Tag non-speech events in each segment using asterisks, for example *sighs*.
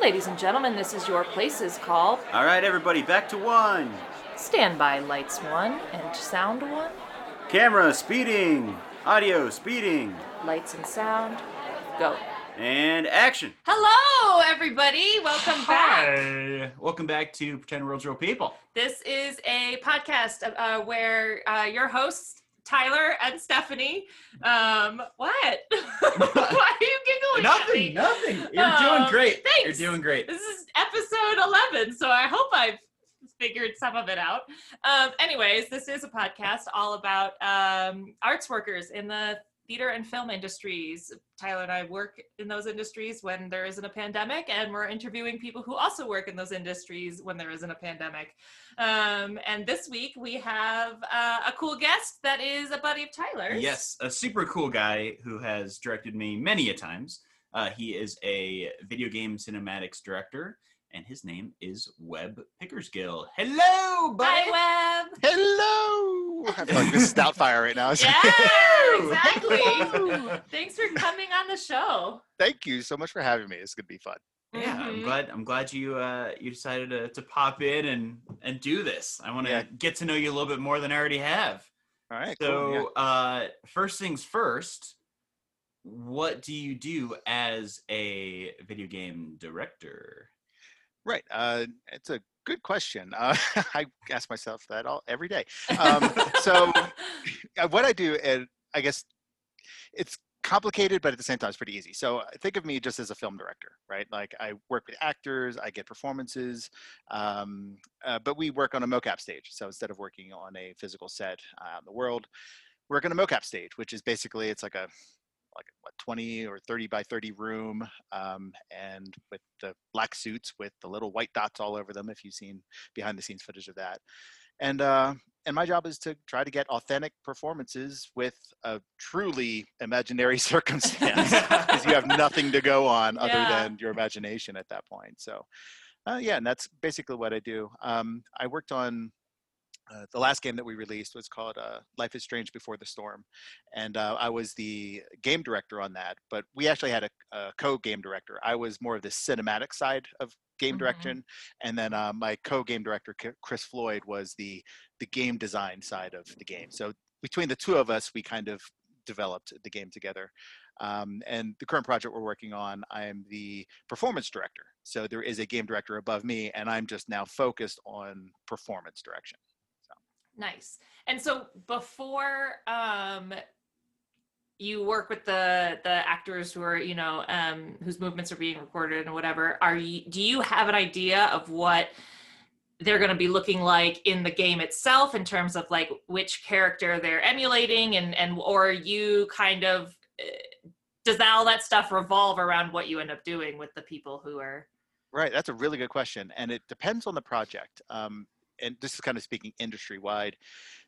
Ladies and gentlemen, this is your places call. All right, everybody, back to one. Stand by lights one and sound one. Camera speeding. Audio speeding. Lights and sound. Go. And action. Hello, everybody. Welcome back. Hi. Welcome back to Pretend World's Real People. This is a podcast uh, where uh, your hosts, Tyler and Stephanie. Um, what? *laughs* *laughs* Why are you giggling? Nothing, nothing. You're Um, doing great. thanks. You're doing great. This is episode 11, so I hope I've figured some of it out. Um, anyways, this is a podcast all about um, arts workers in the theater and film industries. Tyler and I work in those industries when there isn't a pandemic, and we're interviewing people who also work in those industries when there isn't a pandemic. Um, and this week we have uh, a cool guest that is a buddy of Tyler's. Yes, a super cool guy who has directed me many a times. Uh, he is a video game cinematics director, and his name is Webb Pickersgill. Hello, buddy. Hi, Webb. Hello! *laughs* I feel like this is Doubtfire right now. Yeah, *laughs* exactly. *laughs* Thanks for coming on the show. Thank you so much for having me. It's gonna be fun. Yeah, I'm Mhm. glad. I'm glad you uh, you decided to, to pop in and and do this. I want to Yeah. get to know you a little bit more than I already have. All right. So, cool, yeah. uh, first things first, what do you do as a video game director? Right. Uh, it's a good question. Uh, *laughs* I ask myself that all every day. Um, so, *laughs* *laughs* uh, what I do, and I guess it's complicated, but at the same time, it's pretty easy. So, uh, think of me just as a film director, right? Like I work with actors, I get performances, um, uh, but we work on a mocap stage. So instead of working on a physical set uh, in the world, we're on a mocap stage, which is basically it's like a like what 20 or 30 by 30 room um, and with the black suits with the little white dots all over them if you've seen behind the scenes footage of that and uh, and my job is to try to get authentic performances with a truly imaginary *laughs* circumstance because you have *laughs* nothing to go on other Yeah. than your imagination at that point so uh, yeah and that's basically what i do um, i worked on uh, the last game that we released was called uh, Life is Strange Before the Storm. And uh, I was the game director on that, but we actually had a, a co game director. I was more of the cinematic side of game Mhm. direction. And then uh, my co game director, Chris Floyd, was the, the game design side of the game. So between the two of us, we kind of developed the game together. Um, and the current project we're working on, I'm the performance director. So there is a game director above me, and I'm just now focused on performance direction. Nice. And so before um you work with the the actors who are, you know, um whose movements are being recorded and whatever, are you do you have an idea of what they're going to be looking like in the game itself in terms of like which character they're emulating and and or you kind of uh, does that all that stuff revolve around what you end up doing with the people who are Right, that's a really good question, and it depends on the project. Um, and this is kind of speaking industry wide.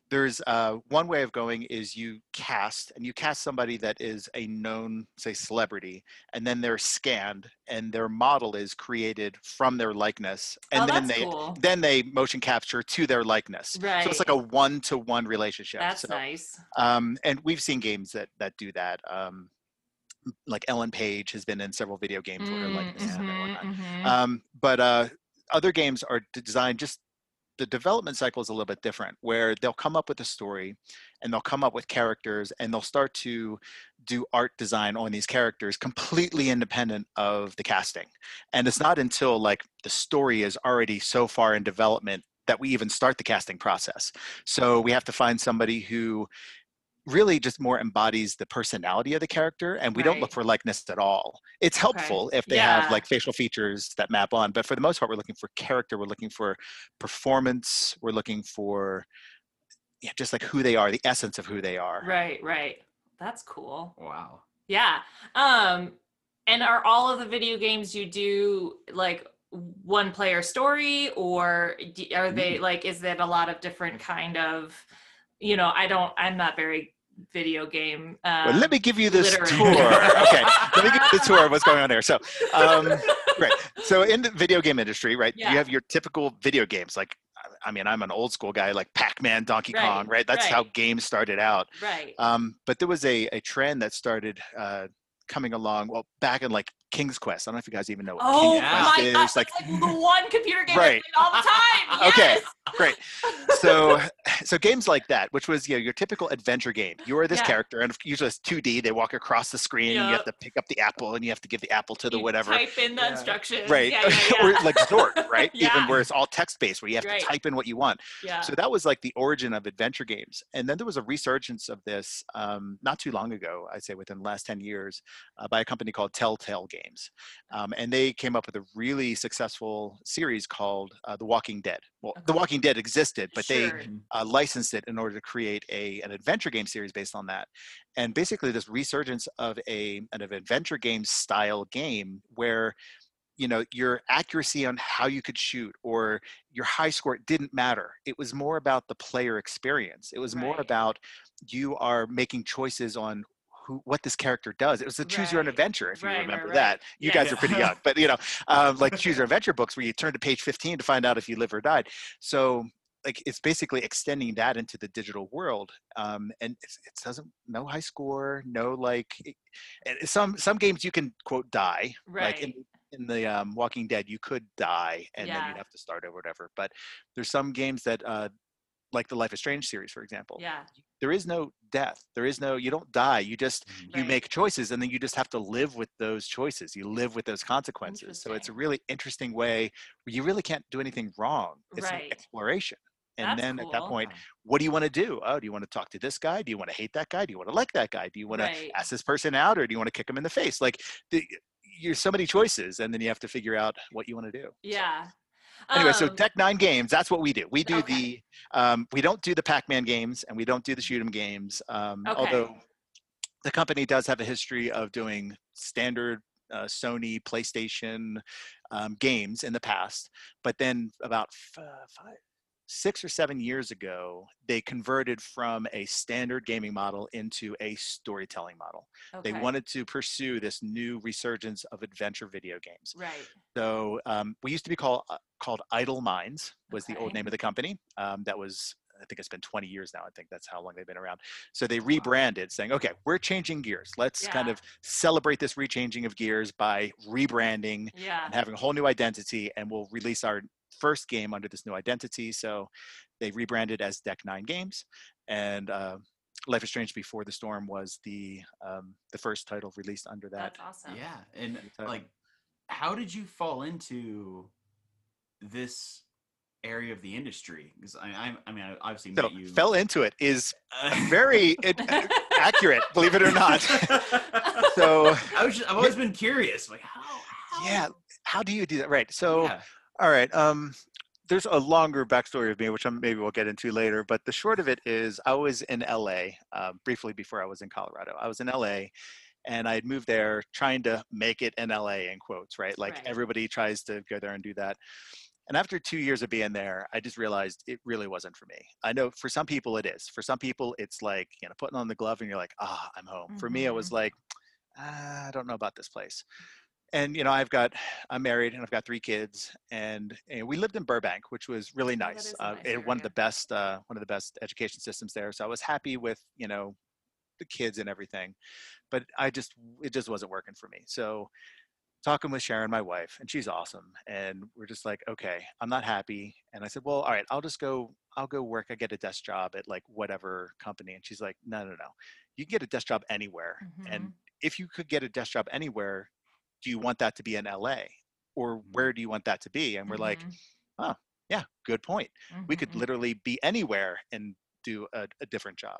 There's uh, one way of going is you cast, and you cast somebody that is a known, say, celebrity, and then they're scanned, and their model is created from their likeness, and oh, then they cool. then they motion capture to their likeness. Right. So it's like a one-to-one relationship. That's so, nice. um, and we've seen games that that do that. Um, like Ellen Page has been in several video games where her Mm, likeness is in there and mhm, whatnot. mhm. Um, but uh, other games are designed just the development cycle is a little bit different where they'll come up with a story and they'll come up with characters and they'll start to do art design on these characters completely independent of the casting. And it's not until like the story is already so far in development that we even start the casting process. So we have to find somebody who really just more embodies the personality of the character and we don't look for likeness at all it's Okay. helpful if they Yeah. have like facial features that map on but for the most part we're looking for character we're looking for performance we're looking for yeah, just like who they are the essence of who they are Right, right. That's cool. Wow. Yeah. Um and are all of the video games you do like one player story or are they like is it a lot of different kind of you know, I don't I'm not very video game um well, *laughs* let me give you this tour okay let me give you the tour of what's going on there so um, right so in the video game industry right Yeah. you have your typical video games like I mean, I'm an old school guy like Pac-Man, Donkey Right, Kong, right? That's how games started out. right. Um, but there was a, a trend that started uh, coming along, well, back in like King's Quest. I don't know if you guys even know what Oh King's Yeah. Quest my is. god! Like, Like, the one computer game Right. I play all the time. *laughs* Okay. Great. So, *laughs* so games like that, which was you know your typical adventure game. You are this Yeah. character, and usually it's 2D. They walk across the screen. You have to pick up the apple, and you have to give the apple to the You whatever. Type in the Yeah. instructions. Right, Yeah, yeah, *laughs* or like Zork, right? Yeah. Even where it's all text based, where you have Right. to type in what you want. yeah. So that was like the origin of adventure games. And then there was a resurgence of this um, not too long ago, I'd say within the last 10 years, uh, by a company called Telltale Games. Um, and they came up with a really successful series called uh, The Walking Dead. Well, The Walking Dead existed, but they uh, licensed it in order to create a an adventure game series based on that. And basically, this resurgence of a an adventure game style game where you know your accuracy on how you could shoot or your high score didn't matter. It was more about the player experience. It was more about you are making choices on. Who, what this character does. It was the choose-your-own-adventure. if Right, you remember right. that. You guys are pretty young, *laughs* but you know, um, like choose your adventure books where you turn to page 15 to find out if you live or died. So like it's basically extending that into the digital world um, and it's, it doesn't no high score no like it- and some some games you can quote die like in, Right. in the um, walking dead you could die and then you'd have to start over whatever but there's some games that uh, like the life is strange series for example Yeah. there is no death there is no you don't die you just you make choices and then you just have to live with those choices you live with those consequences so it's a really interesting way where you really can't do anything wrong it's an exploration and That's then at that point what do you want to do? Oh do you want to talk to this guy? Do you want to hate that guy? Do you want to like that guy? Do you want Right. to ask this person out or do you want to kick him in the face? Like the, you're so many choices and then you have to figure out what you want to do So- Anyway so Um, Deck Nine games that's what we do we do Okay. the um, we don't do the pac-man games and we don't do the shoot 'em games um, Okay. although the company does have a history of doing standard uh, sony playstation um, games in the past but then about f- uh, five six or seven years ago they converted from a standard gaming model into a storytelling model they wanted to pursue this new resurgence of adventure video games Right. so um, we used to be called uh, called Idol Minds was the old name of the company. Um, that was I think it's been 20 years now. I think that's how long they've been around. So they rebranded, saying, "Okay, we're changing gears. Let's kind of celebrate this rechanging of gears by rebranding Yeah. and having a whole new identity, and we'll release our first game under this new identity." So they rebranded as Deck Nine Games, and uh, Life is Strange Before the Storm was the um, the first title released under that. That's awesome. Yeah, and like, how did you fall into this area of the industry? Because I, I, I mean, I obviously So met you. fell into it is uh, *laughs* very it, accurate, believe it or not. *laughs* So I was just, I've always been curious, like how? how yeah, how do you do that? Right. So yeah. all right. Um, there's a longer backstory of me, which I'm, maybe we'll get into later. But the short of it is, I was in LA uh, briefly before I was in Colorado. I was in LA, and I had moved there trying to make it in LA in quotes, right? Like Right. everybody tries to go there and do that. And after two years of being there, I just realized it really wasn't for me. I know for some people it is. For some people, it's like you know putting on the glove and you're like, ah, I'm home. For me, it was like, ah, I don't know about this place and you know i've got i'm married and i've got three kids and, and we lived in burbank which was really Oh, nice uh, nice one of the best uh, one of the best education systems there so i was happy with you know the kids and everything but i just it just wasn't working for me so talking with sharon my wife and she's awesome and we're just like okay i'm not happy and i said well all right i'll just go i'll go work i get a desk job at like whatever company and she's like no no no you can get a desk job anywhere and Mhm. if you could get a desk job anywhere, do you want that to be in LA? Or where do you want that to be? And we're like, oh, yeah, good point. We could Mhm. literally be anywhere and do a, a different job.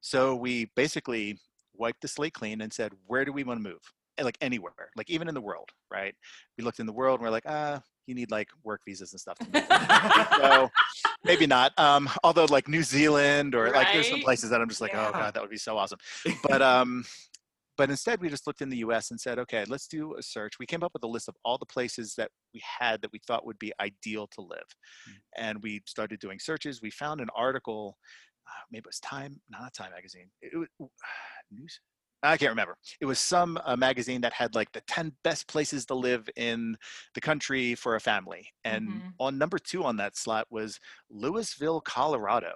So we basically wiped the slate clean and said, where do we want to move? And, Like anywhere, like even in the world, right? We looked in the world and we're like, ah, you need like work visas and stuff. To *laughs* so maybe not. Um, although like New Zealand or like there's some places that I'm just like, oh god, that would be so awesome. But *laughs* um, but instead we just looked in the U.S. and said, okay, let's do a search. We came up with a list of all the places that we had that we thought would be ideal to live, Mm. and we started doing searches. We found an article, uh, maybe it was Time, not Time magazine. It, was *sighs* news. I can't remember. It was some uh, magazine that had like the 10 best places to live in the country for a family. And Mhm. on number two on that slot was Louisville, Colorado.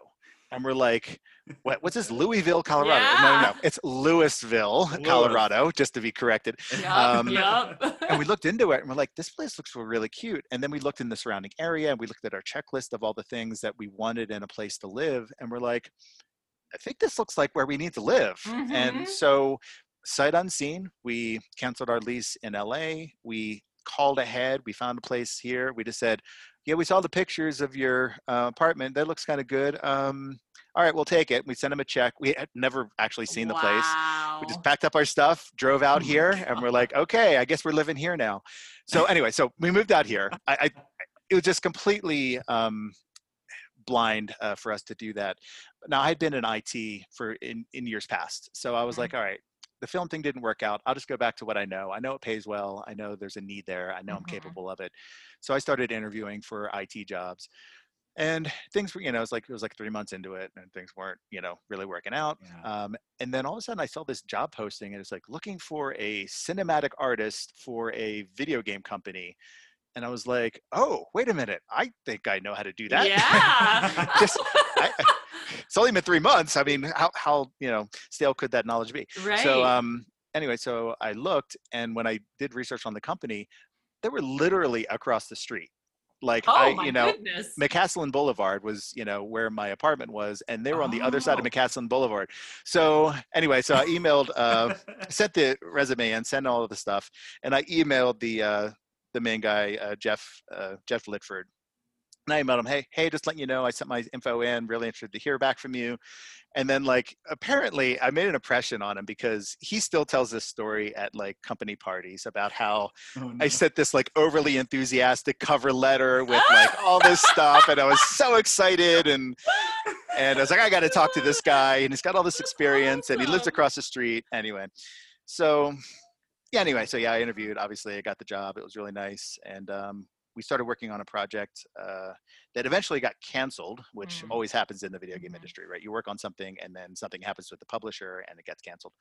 and we're like, what, what's this? Louisville, Colorado. No, no, no. It's Louisville, *laughs* Louis. Colorado, just to be corrected. Yep, Um, yep. And we *laughs* looked into it and we're like, this place looks really cute. And then we looked in the surrounding area and we looked at our checklist of all the things that we wanted in a place to live. And we're like, I think this looks like where we need to live. Mhm. And so, sight unseen, we canceled our lease in LA. We called ahead. We found a place here. We just said, yeah, we saw the pictures of your uh, apartment. That looks kind of good. Um, all right, we'll take it. We sent him a check. We had never actually seen the place. We just packed up our stuff, drove out Oh here, and we're like, okay, I guess we're living here now. So anyway, so we moved out here. *laughs* I, I it was just completely um, blind uh, for us to do that. Now I had been in IT for in in years past, so I was Mhm. like, all right. The film thing didn't work out. I'll just go back to what I know. I know it pays well. I know there's a need there. I know I'm Mhm. capable of it. So I started interviewing for IT jobs and things were you know it was like it was like three months into it and things weren't you know really working out Yeah. um, and then all of a sudden i saw this job posting and it's like looking for a cinematic artist for a video game company and i was like oh wait a minute i think i know how to do that Yeah. *laughs* Just- I- *laughs* it's only been three months i mean how, how you know stale could that knowledge be right. so um anyway so i looked and when i did research on the company they were literally across the street like oh i you know goodness. McCaslin Boulevard was, you know, where my apartment was, and they were on the other side of Oh. McCaslin Boulevard. So anyway, so I emailed, uh, *laughs* sent the resume and sent all of the stuff, and I emailed the uh, the main guy, uh, Jeff uh, Jeff Litchford. And I emailed him, hey, hey, just letting you know, I sent my info in. Really interested to hear back from you. And then, like, apparently, I made an impression on him because he still tells this story at like company parties about how Oh, I sent this like overly enthusiastic cover letter with like *laughs* all this stuff, and I was so excited, and and I was like, I got to talk to this guy, and he's got all this experience, and he lives *laughs* across the street. Anyway, so yeah, anyway, so yeah, I interviewed. Obviously, I got the job. It was really nice, and um, we started working on a project uh, that eventually got canceled, which Mm. always happens in the video game Mhm. industry, right? You work on something, and then something happens with the publisher, and it gets canceled.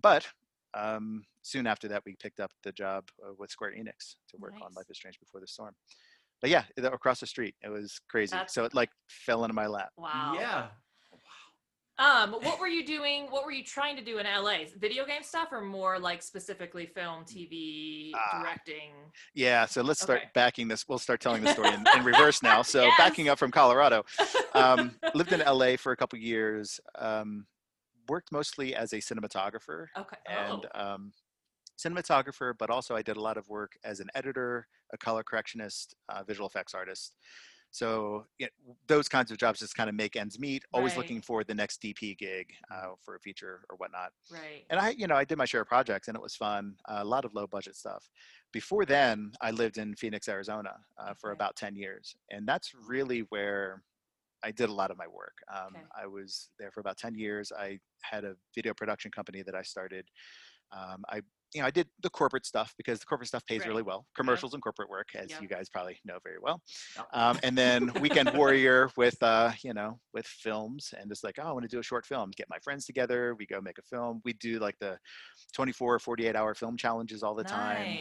But um, soon after that, we picked up the job uh, with Square Enix to work on Life is Strange Before the Storm. But yeah, across the street, it was crazy. That's- so it like fell into my lap. wow. Yeah. Um, what were you doing? What were you trying to do in LA? Video game stuff or more like specifically film, TV, Ah. directing? Yeah, so let's start Okay. backing this. We'll start telling the story in, in *laughs* reverse now. So Yes. backing up from Colorado, um, *laughs* lived in LA for a couple years. Um, worked mostly as a cinematographer okay. and oh, um, cinematographer, but also I did a lot of work as an editor, a color correctionist, uh, visual effects artist. So yeah, those kinds of jobs just kind of make ends meet. Always Right. looking for the next DP gig uh, for a feature or whatnot. right. And I, you know, I did my share of projects and it was fun. a lot of low budget stuff. Before then, I lived in Phoenix, Arizona uh, for Okay. about 10 years. And that's really where I did a lot of my work. Um, Okay. I was there for about 10 years. I had a video production company that I started. Um, I, you know, I did the corporate stuff because the corporate stuff pays really well. Commercials and corporate work, as you guys probably know very well. Um, and then Weekend Warrior with, uh, you know, with films and just like, oh, I want to do a short film. Get my friends together. We go make a film. We do like the 24, or 48 hour film challenges all the time.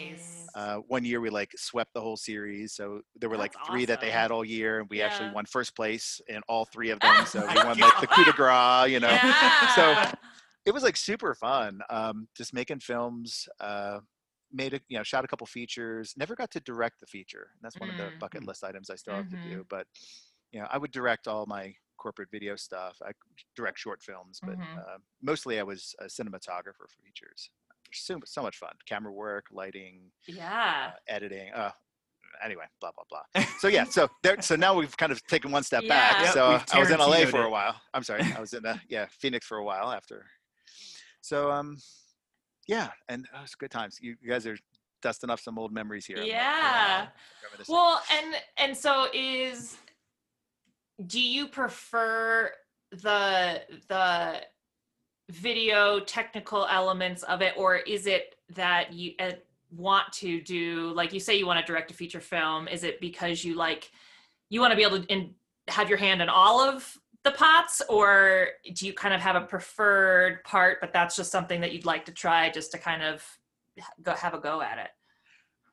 Uh, one year we like swept the whole series. So there were like That's three that they had all year, and we actually won first place in all three of *laughs* them. So we my won like the coup de grace, you know. *laughs* yeah. So it was like super fun. Um, just making films. Uh, made a you know shot a couple features. Never got to direct the feature. And that's one of the Mm. bucket list items I still have to Mhm. do. But you know, I would direct all my corporate video stuff. I direct short films, but Mhm. uh, mostly I was a cinematographer for features. So, so much fun. Camera work, lighting, yeah. uh, editing. Uh, anyway, blah blah blah. So yeah, so there. So now we've kind of taken one step back. Yep, so I was in LA for a while. I'm sorry, I *laughs* was in uh, yeah Phoenix for a while after. So um, yeah, and uh, it's good times. You, you guys are dusting off some old memories here. Like, Yeah. Well, and and so is do you prefer the the video technical elements of it or is it that you uh, want to do like you say you want to direct a feature film is it because you like you want to be able to in, have your hand in all of the pots or do you kind of have a preferred part but that's just something that you'd like to try just to kind of go have a go at it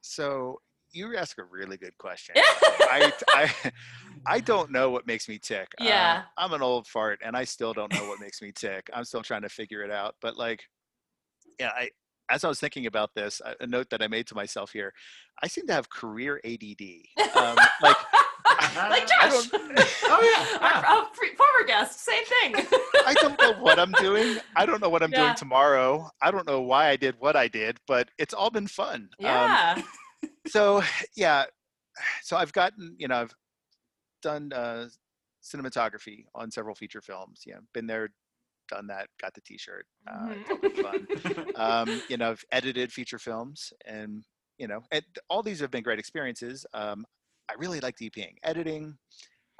So you ask a really good question. I, *laughs* I, I don't know what makes me tick. Uh, Yeah. I'm an old fart, and I still don't know what makes me tick. I'm still trying to figure it out. But like, yeah, I as I was thinking about this, a, a note that I made to myself here, I seem to have career ADD. Um, like, like Josh. Oh, yeah, *laughs* Our, yeah. our pre- former guest, same thing. I don't know what I'm doing. I don't know what I'm Yeah. doing tomorrow. I don't know why I did what I did, but it's all been fun. Um, yeah. *laughs* so yeah *sighs* so i've gotten you know i've done uh cinematography on several feature films Yeah, been there done that got the t-shirt uh, Mhm. fun *laughs* um you know i've edited feature films and you know and all these have been great experiences um i really like dping editing.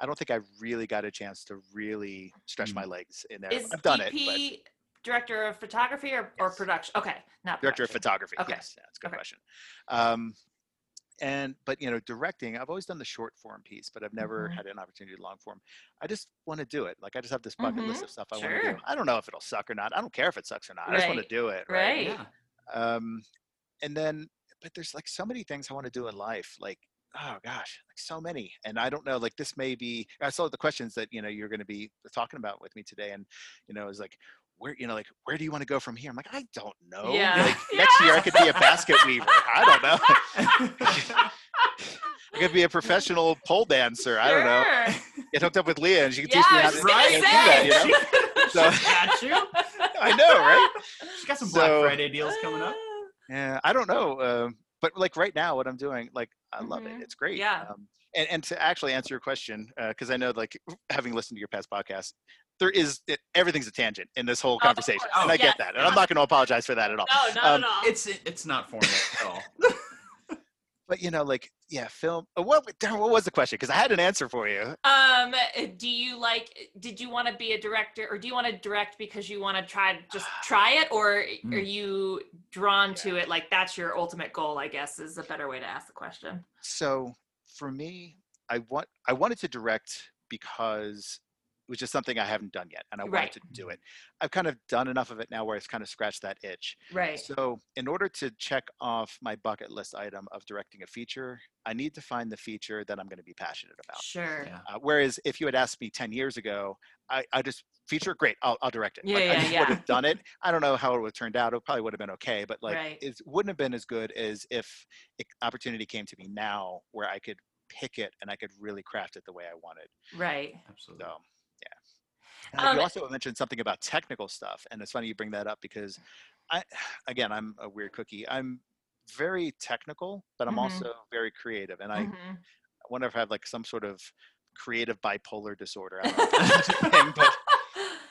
I don't think i really got a chance to really stretch my legs in there. Is i've done DP it but director of photography or, or production? Okay, not director of photography Okay. yes. Yeah, that's a good Okay. question. Um and but you know directing i've always done the short form piece but i've never Mhm. had an opportunity to long form. I just want to do it. Like i just have this bucket list Mhm. of stuff i want to do i don't know if it'll suck or not. I don't care if it sucks or not. I just want to do it Right. yeah. um and then but there's like so many things i want to do in life. Like oh gosh like so many and i don't know like this may be i saw the questions that you know you're going to be talking about with me today and you know it's like where you know like where do you want to go from here i'm like i don't know Yeah. like *laughs* next year i could be a basket weaver i don't know *laughs* i could be a professional pole dancer i don't know Sure. get hooked up with leah and she can Yeah, teach me how to, just how gonna to do that you know *laughs* So- got you. i know right She's got some Black So- Friday deals coming up. Yeah, I don't know, um, but like right now, what I'm doing, like I love Mhm. it. It's great. Yeah. Um, and and to actually answer your question, because I know, like having listened to your past podcasts, there is it, everything's a tangent in this whole Of conversation, course, and I yes, get that, and I'm not going to apologize for that at all. No, not Um, at all. It's it's not formal at all. *laughs* But you know, like yeah, film. uh, What darn, what was the question? Because I had an answer for you. Um, do you like? Did you want to be a director, or do you want to direct because you want to try just *sighs* try it, or are Mm. you drawn to it? Like that's your ultimate goal, I guess, is a better way to ask the question. So for me, I want I wanted to direct because it was just something I haven't done yet, and I Right. wanted to do it. I've kind of done enough of it now where it's kind of scratched that itch. Right. So, in order to check off my bucket list item of directing a feature, I need to find the feature that I'm going to be passionate about. Sure. Yeah. Uh, whereas if you had asked me 10 years ago, I, I just feature great, I'll, I'll direct it. Yeah, Like, I yeah, just yeah. would have done it. I don't know how it would have turned out. It probably would have been okay, but like Right. it wouldn't have been as good as if it, opportunity came to me now where I could pick it and I could really craft it the way I wanted. Right. Absolutely. So, yeah. Um, you also mentioned something about technical stuff, and it's funny you bring that up because I, *sighs* again, I'm a weird cookie. I'm very technical, but I'm Mhm. also very creative, and I Mhm. wonder if I have like some sort of creative bipolar disorder. I don't know if that's such a thing, but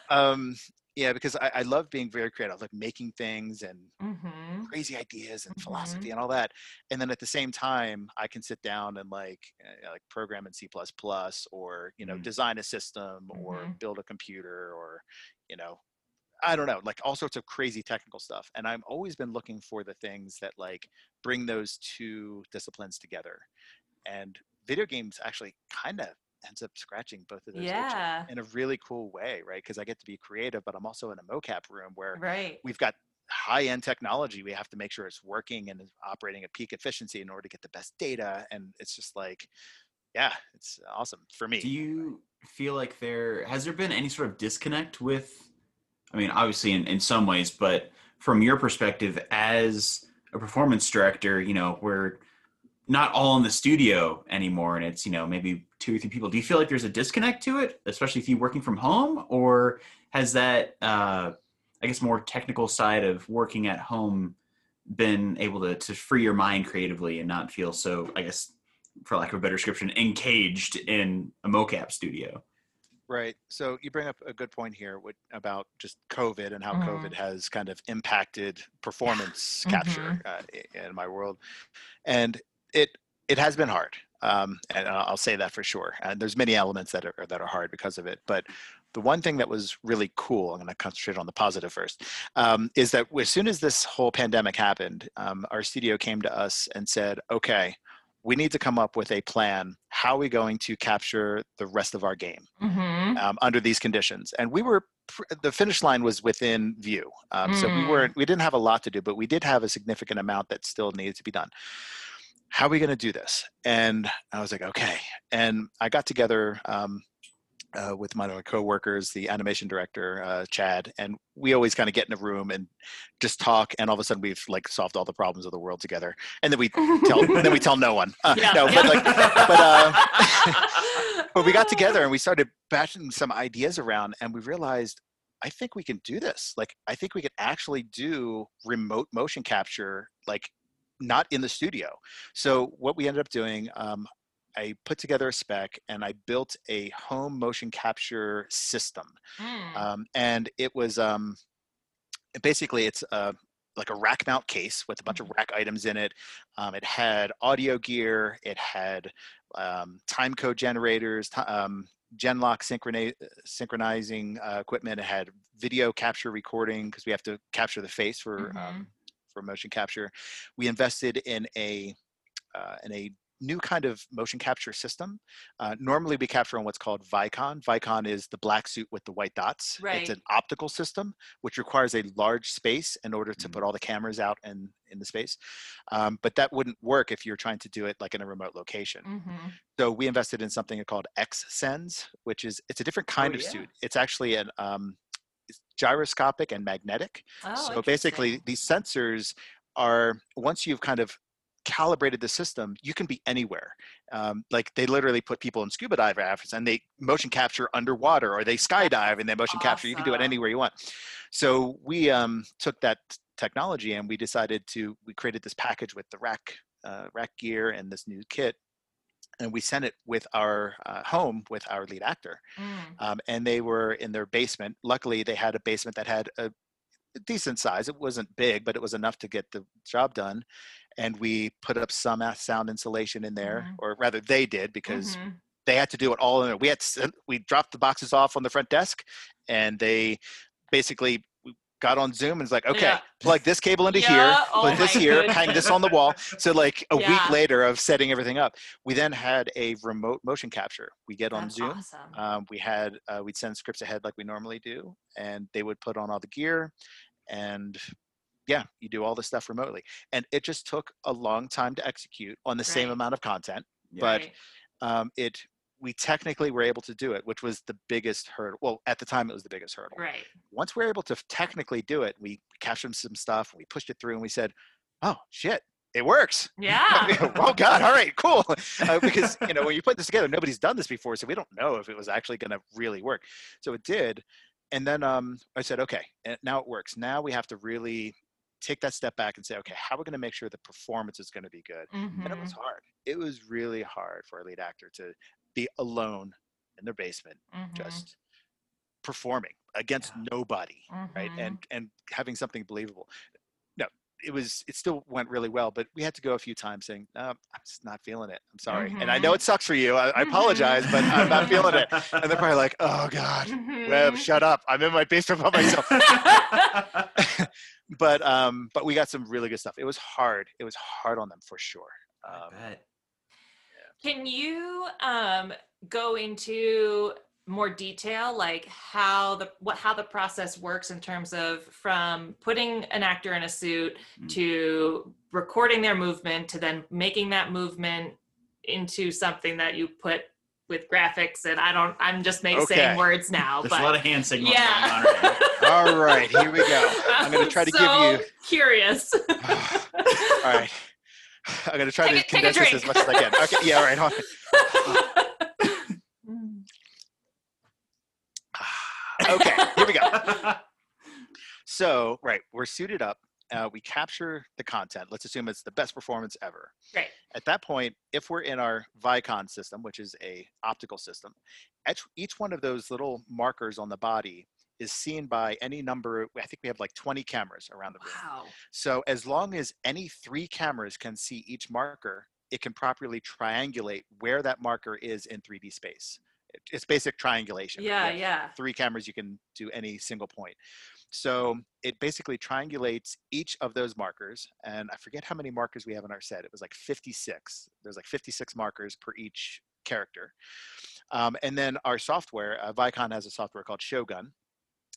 *laughs* um, yeah, because I, I love being very creative, like making things and Mhm. crazy ideas and Mhm. philosophy and all that. And then at the same time, I can sit down and like uh, like program in C++ or you know Mm. design a system or Mhm. build a computer or you know I don't know, like all sorts of crazy technical stuff. And I've always been looking for the things that like bring those two disciplines together. And video games actually kind of ends up scratching both of those itches in a really cool way, right? Because I get to be creative, but I'm also in a mocap room where Right. we've got high end technology. We have to make sure it's working and operating at peak efficiency in order to get the best data. And it's just like, yeah, it's awesome for me. Do you feel like there has there been any sort of disconnect with? I mean, obviously in, in some ways, but from your perspective as a performance director, you know, we're not all in the studio anymore, and it's you know maybe two or three people. Do you feel like there's a disconnect to it, especially if you're working from home, or has that, uh, I guess, more technical side of working at home been able to to free your mind creatively and not feel so, I guess, for lack of a better description, encaged in a mocap studio. Right. So you bring up a good point here with, about just COVID and how Mhm. COVID has kind of impacted performance capture uh, in my world, and it it has been hard. Um, and I'll say that for sure. And there's many elements that are that are hard because of it. But the one thing that was really cool, I'm going to concentrate on the positive first, um, is that as soon as this whole pandemic happened, um, our studio came to us and said, "Okay, we need to come up with a plan. How are we going to capture the rest of our game Mhm. um, under these conditions?" And we were the finish line was within view, um, so we Mm. weren't we didn't have a lot to do, but we did have a significant amount that still needed to be done. How are we going to do this? And I was like, okay. And I got together um, uh, with my coworkers, the animation director, uh, Chad, and we always kind of get in a room and just talk. And all of a sudden, we've like solved all the problems of the world together. And then we tell, *laughs* then we tell no one. Uh, Yeah, no, but like, but uh, *laughs* but we got together and we started bashing some ideas around, and we realized. I think we can do this. Like, I think we could actually do remote motion capture, like not in the studio. So what we ended up doing, um, I put together a spec and I built a home motion capture system. Mm. Um, and it was um, basically it's a, like a rack mount case with a bunch of rack items in it. Um, it had audio gear. It had um, time code generators, ti- um, Genlock synchroni- synchronizing uh, equipment. It had video capture recording because we have to capture the face for Mhm. For motion capture. We invested in a uh, in a new kind of motion capture system. Uh, normally, we capture on what's called Vicon. Vicon is the black suit with the white dots. Right. It's an optical system which requires a large space in order to Mhm. put all the cameras out in in the space. Um, but that wouldn't work if you're trying to do it like in a remote location. Mhm. So we invested in something called XSens, which is it's a different kind Oh, of yeah. suit. It's actually an um, it's gyroscopic and magnetic. Oh, so basically, these sensors are once you've kind of calibrated the system, you can be anywhere. Um, like they literally put people in scuba dive outfits and they motion capture underwater, or they skydive and they motion capture. You can do it anywhere you want. So we um, took that technology and we decided to we created this package with the rack uh, rack gear and this new kit. And we sent it with our uh, home with our lead actor Mm. um, and they were in their basement. Luckily, they had a basement that had a decent size. It wasn't big, but it was enough to get the job done. And we put up some sound insulation in there, Mhm. or rather, they did because Mhm. they had to do it all in there. We had to, we dropped the boxes off on the front desk, and they basically got on Zoom and was like, okay, Yeah. plug this cable into *laughs* Yeah, here, oh put this here, hang this on the wall. So like a Yeah. week later of setting everything up, we then had a remote motion capture. We get on That's Zoom awesome. um, we had uh, we'd send scripts ahead like we normally do and they would put on all the gear and yeah you do all this stuff remotely and it just took a long time to execute on the same amount of content but Right. um, it we technically were able to do it which was the biggest hurdle well at the time it was the biggest hurdle. Right. once we were able to technically do it we captured some stuff we pushed it through and we said oh shit it works. *laughs* Yeah. oh god all right cool. *laughs* Uh, because you know when you put this together nobody's done this before so we don't know if it was actually going to really work. So it did and then um, i said okay and now it works. Now we have to really take that step back and say okay how are we going to make sure the performance is going to be good and it was Mhm. hard. It was really hard for a lead actor to be alone in their basement Mhm. just performing against nobody right Mhm. and and having something believable. No it was it still went really well but we had to go a few times saying no, i'm just not feeling it. I'm sorry. And i know Mhm. it sucks for you. I, I apologize but i'm not feeling it. And they're probably like oh god. Webb Mhm. shut up. I'm in my basement by myself. *laughs* *laughs* But um but we got some really good stuff. It was hard. It was hard on them for sure. I um, bet. Can you um, go into more detail, like how the what how the process works in terms of from putting an actor in a suit Mm. to recording their movement to then making that movement into something that you put with graphics and I don't I'm just making Okay. saying words now, There's but a lot of hand signals yeah. going on right now. *laughs* all right here we go i'm going to try to so give you curious. *laughs* *sighs* all right *laughs* i'm going to try Take to a- condense this as much as i can okay yeah all right *laughs* *sighs* okay here we go *laughs* So, right, we're suited up. Uh, we capture the content. Let's assume it's the best performance ever. Great. At that point, if we're in our Vicon system, which is a optical system, each, each one of those little markers on the body is seen by any number. I think we have like 20 cameras around the room. Wow. So as long as any three cameras can see each marker, it can properly triangulate where that marker is in 3D space. It's basic triangulation. Yeah, have yeah. three cameras, you can do any single point. So it basically triangulates each of those markers. And I forget how many markers we have in our set. It was like 56. There's like 56 markers per each character. Um, and then our software, uh, Vicon has a software called Shogun.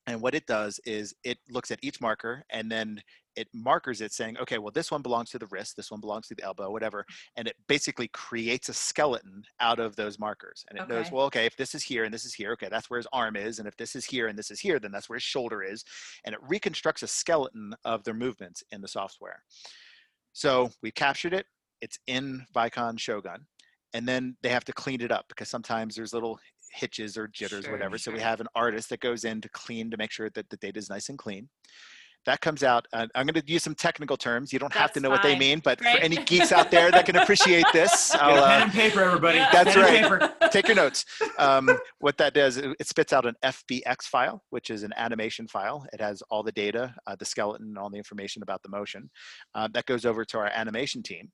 And what it does is it looks at each marker and then it markers it saying, okay, well, this one belongs to the wrist, this one belongs to the elbow, whatever. And it basically creates a skeleton out of those markers. And it knows, well, okay, if this is here and this is here, okay, that's where his arm is. And if this is here and this is here, then that's where his shoulder is. And it reconstructs a skeleton of their movements in the software. So we captured it, it's in Vicon Shogun. And then they have to clean it up because sometimes there's little hitches or jitters, Sure, whatever. So we have an artist that goes in to clean to make sure that the data is nice and clean. That comes out. Uh, I'm going to use some technical terms. You don't have to That's know what they mean, but for any geeks out there that can appreciate this, *laughs* Get a I'll pen uh, and paper, everybody. Yeah. That's Pen right. *laughs* take your notes. Um, *laughs* what that does, it, it spits out an FBX file, which is an animation file. It has all the data, uh, the skeleton, all the information about the motion. Uh, that goes over to our animation team.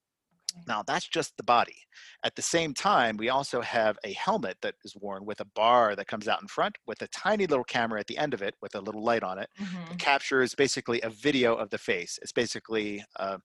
Now that's just the body. At the same time, we also have a helmet that is worn with a bar that comes out in front with a tiny little camera at the end of it with a little light on it. Mhm. It captures basically a video of the face. It's basically uh,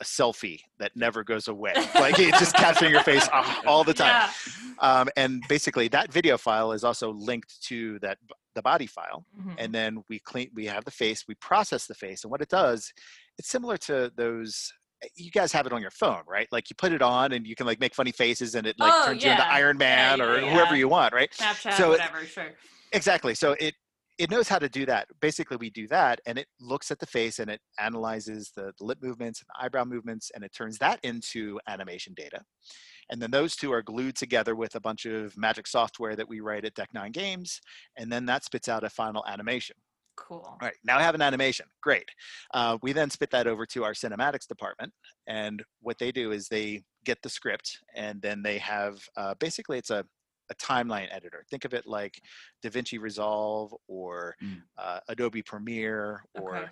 a selfie that never goes away. *laughs* Like it's just capturing your face all- the time. Yeah. Um, and basically that video file is also linked to that the body file Mhm. and then we clean we have the face we process the face and what it does it's similar to those Eh, you guys have it on your phone right? Like you put it on and you can like make funny faces and it like Oh, turns you into iron man Yeah, or yeah, whoever you want right? Snapchat, so it- whatever, sure. exactly so it it knows how to do that. Basically we do that and it looks at the face and it analyzes the lip movements and the eyebrow movements and it turns that into animation data. And then those two are glued together with a bunch of magic software that we write at deck nine games and then that spits out a final animation Cool. all right, now I have an animation. Great. Uh, we then spit that over to our cinematics department, and what they do is they get the script, and then they have uh, basically it's a, a timeline editor. Think of it like DaVinci Resolve or Mm. uh, Adobe Premiere or Okay.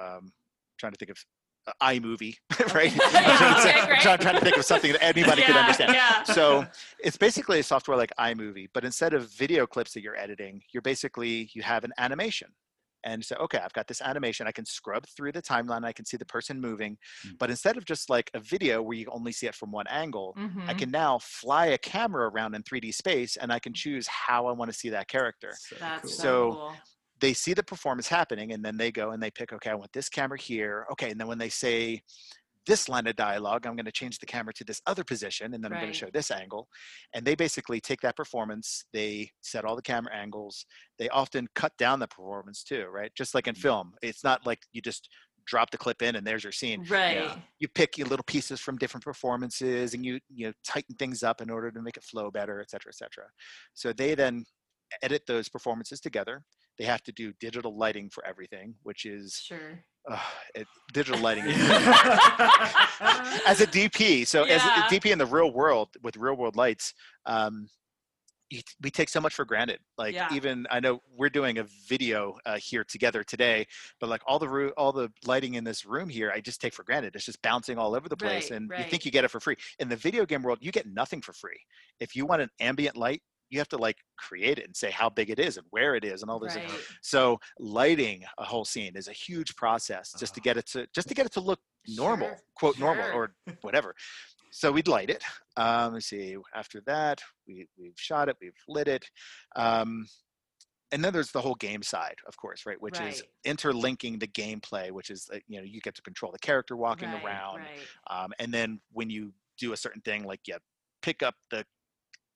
um, trying to think of uh, iMovie, *laughs* *laughs* right? Okay. I'm, trying to say- Okay, I'm trying, trying to think of something that anybody could understand. Yeah. So it's basically a software like iMovie, but instead of video clips that you're editing, you're basically you have an animation. And say, okay, I've got this animation. I can scrub through the timeline. I can see the person moving. Mm. But instead of just like a video where you only see it from one angle, I Mhm. can now fly a camera around in 3D space and I can choose how I want to see that character. So That's cool. so, So- cool. They see the performance happening and then they go and they pick, okay, I want this camera here. Okay. And then when they say this line of dialogue, I'm going to change the camera to this other position and then I'm going to show this angle. And they basically take that performance, they set all the camera angles, they often cut down the performance too, right? Just like in mm. film, it's not like you just drop the clip in and there's your scene. Right. You pick your little pieces from different performances and you you know tighten things up in order to make it flow better, et cetera, et cetera. So they then edit those performances together. They have to do digital lighting for everything, which is Sure. uh, it, digital lighting. *laughs* *laughs* as a DP, so as a DP in the real world with real world lights, um, you, we take so much for granted. Like Yeah. even I know we're doing a video uh, here together today, but like all the roo- all the lighting in this room here, I just take for granted. It's just bouncing all over the place, Right, and you think you get it for free. In the video game world, you get nothing for free. If you want an ambient light, you have to like create it and say how big it is and where it is and all those. Right. So lighting a whole scene is a huge process just to Oh. get it to just to get it to look normal, Sure, quote normal or whatever. So we'd light it. Um, let's see. After that, we we've shot it, we've lit it, um, and then there's the whole game side, of course, right? Which is interlinking the gameplay, which is uh, you know you get to control the character walking Right, around, Right. um, and then when you do a certain thing, like you pick up the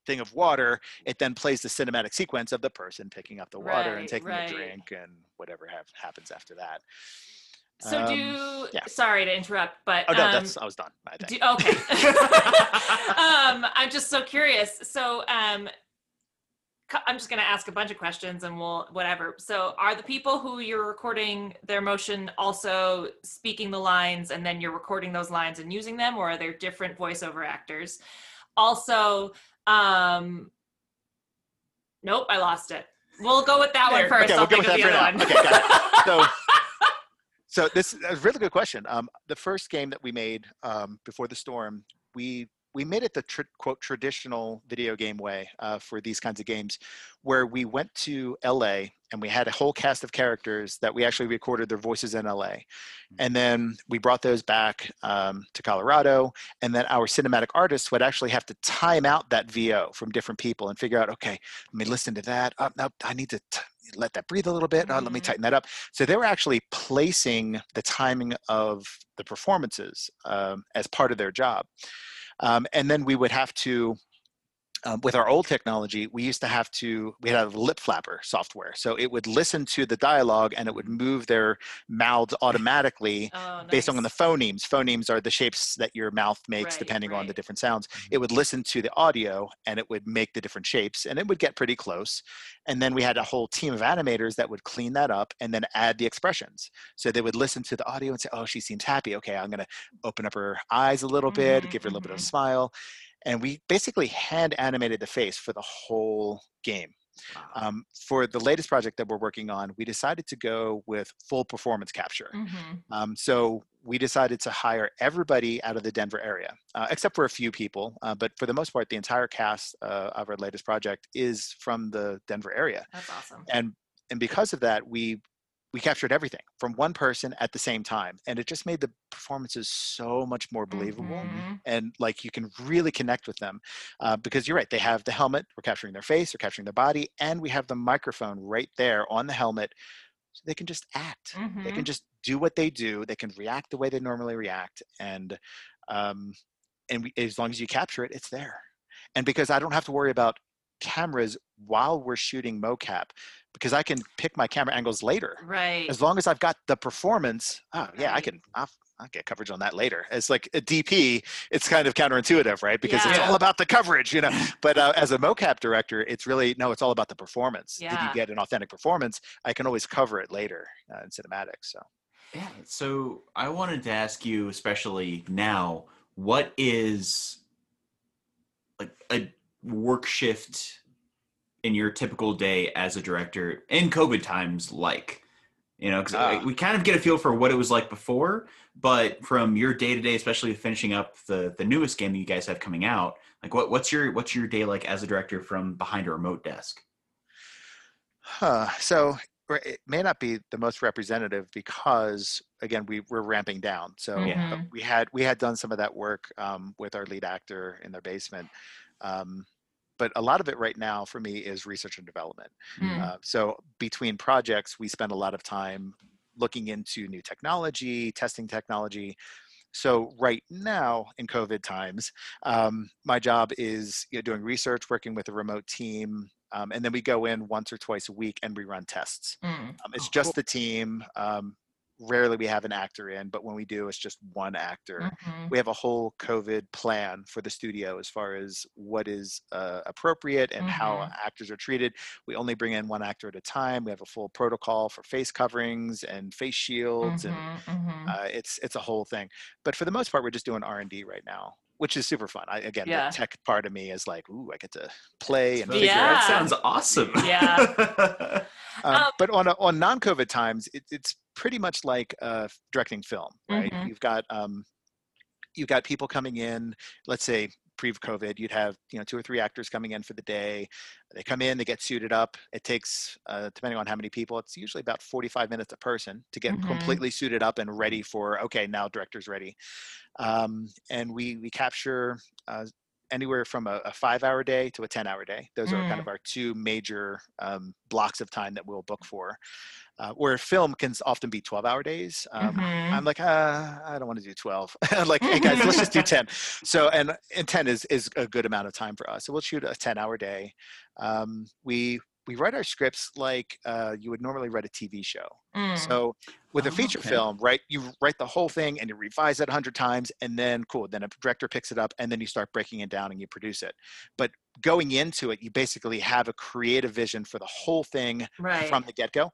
thing of water, it then plays the cinematic sequence of the person picking up the water and taking right. a drink and whatever have, happens after that. So Um, do yeah. sorry to interrupt, but Oh no, um, that's I was done. I do, okay. *laughs* *laughs* um, I'm just so curious. So um, I'm just going to ask a bunch of questions and we'll whatever. So are the people who you're recording their motion also speaking the lines and then you're recording those lines and using them, or are there different voiceover actors? Also, um, nope, I lost it. We'll go with that There. one first. Okay, I'll we'll go with that the for now. one. Okay, got so *laughs* so this is a really good question um, the first game that we made um, before the storm we we made it the tr- quote traditional video game way uh, for these kinds of games where we went to la and we had a whole cast of characters that we actually recorded their voices in la and then we brought those back um, to colorado and then our cinematic artists would actually have to time out that vo from different people and figure out okay let me listen to that oh, no i need to t- let that breathe a little bit. Uh, let me Mhm. tighten that up. So they were actually placing the timing of the performances um, as part of their job. Um, and then we would have to um, with our old technology, we used to have to, we had a lip flapper software. So it would listen to the dialogue and it would move their mouths automatically Oh, based on the phonemes. Phonemes are the shapes that your mouth makes Right, depending on the different sounds. Mhm. It would listen to the audio and it would make the different shapes and it would get pretty close. And then we had a whole team of animators that would clean that up and then add the expressions. So they would listen to the audio and say, oh, she seems happy. Okay, I'm going to open up her eyes a little bit, Mhm, give her a little bit of a mhm. smile. And we basically hand animated the face for the whole game. Wow. Um, for the latest project that we're working on, we decided to go with full performance capture. Mhm. Um, so we decided to hire everybody out of the Denver area, uh, except for a few people. Uh, but for the most part, the entire cast uh, of our latest project is from the Denver area, That's awesome. and and because of that, we we captured everything from one person at the same time, and it just made the performances so much more believable Mhm. and like you can really connect with them uh, because you're right they have the helmet we're capturing their face we're capturing their body and we have the microphone right there on the helmet so they can just act they can Mhm. just do what they do they can react the way they normally react and um, and we, as long as you capture it it's there and because i don't have to worry about cameras while we're shooting mocap because i can pick my camera angles later Right. as long as I've got the performance, oh yeah, I can. I'll, I'll get coverage on that later. As like a DP, it's kind of counterintuitive, right? Because it's all about the coverage, you know. *laughs* But uh, as a mocap director, it's really no, it's all about the performance. Yeah. Did you get an authentic performance? I can always cover it later uh, in cinematics. So Yeah. So I wanted to ask you, especially now, what is like a work shift in your typical day as a director in COVID times like? You know, because Ah. we kind of get a feel for what it was like before, but from your day to day, especially finishing up the the newest game that you guys have coming out, like what what's your what's your day like as a director from behind a remote desk? Huh. So it may not be the most representative because again we we're ramping down. So Yeah. uh, Mhm. we had we had done some of that work um, with our lead actor in their basement. Um, but a lot of it right now for me is research and development. Mm. Uh, so between projects, we spend a lot of time looking into new technology, testing technology. So right now in COVID times, um, my job is you know, doing research, working with a remote team, um, and then we go in once or twice a week and we run tests. Mm. Um, it's Oh, just cool. the team. Um, rarely we have an actor in, but when we do, it's just one actor Mhm. we have a whole COVID plan for the studio as far as what is uh, appropriate and how Mhm. actors are treated. We only bring in one actor at a time. We have a full protocol for face coverings and face shields, and Mhm. Mhm. uh, it's it's a whole thing. But for the most part, we're just doing R and D right now, which is super fun. I, again, Yeah. the tech part of me is like, ooh, I get to play and That figure Yeah. out sounds awesome. Yeah. *laughs* um, Um, but on a, on non-COVID times, it, it's pretty much like uh, directing film, right? Mhm. You've got um, you've got people coming in. Let's say pre-COVID, you'd have you know two or three actors coming in for the day. They come in, they get suited up. It takes, uh, depending on how many people, it's usually about 45 minutes a person to get Mhm. completely suited up and ready for okay, now director's ready. Um, and we we capture. Uh, anywhere from a, a five hour day to a 10 hour day. Those are kind Mm. of our two major um, blocks of time that we'll book for uh, where film can often be 12 hour days. Um, Mhm. i'm like uh, i don't want to do 12 *laughs* like hey guys let's just do *laughs* 10 so and, and 10 is is a good amount of time for us. So we'll shoot a 10 hour day. Um, we we write our scripts like uh, you would normally write a tv show Mm. so with a Oh, feature okay. film, right, you write the whole thing and you revise it a hundred times, and then cool, then a director picks it up, and then you start breaking it down and you produce it. But going into it, you basically have a creative vision for the whole thing right. from the get-go.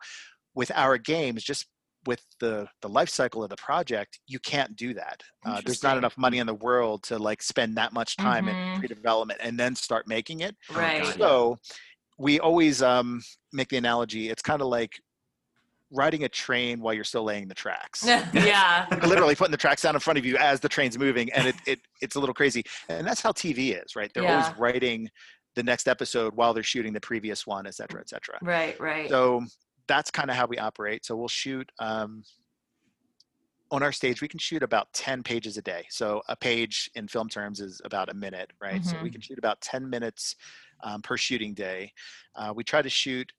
With our games, just with the the life cycle of the project, you can't do that. Uh, there's not enough money in the world to like spend that much time Mhm. in pre-development and then start making it. right. So we always um, make the analogy. It's kind of like riding a train while you're still laying the tracks. *laughs* yeah. Literally putting the tracks down in front of you as the train's moving, and it, it it's a little crazy. And that's how TV is, right? They're Yeah. always writing the next episode while they're shooting the previous one, et cetera, et cetera. Right. Right. So that's kind of how we operate. So we'll shoot um, on our stage. We can shoot about ten pages a day. So a page in film terms is about a minute, right? So we Mhm. can shoot about ten minutes um, per shooting day. Uh, we try to shoot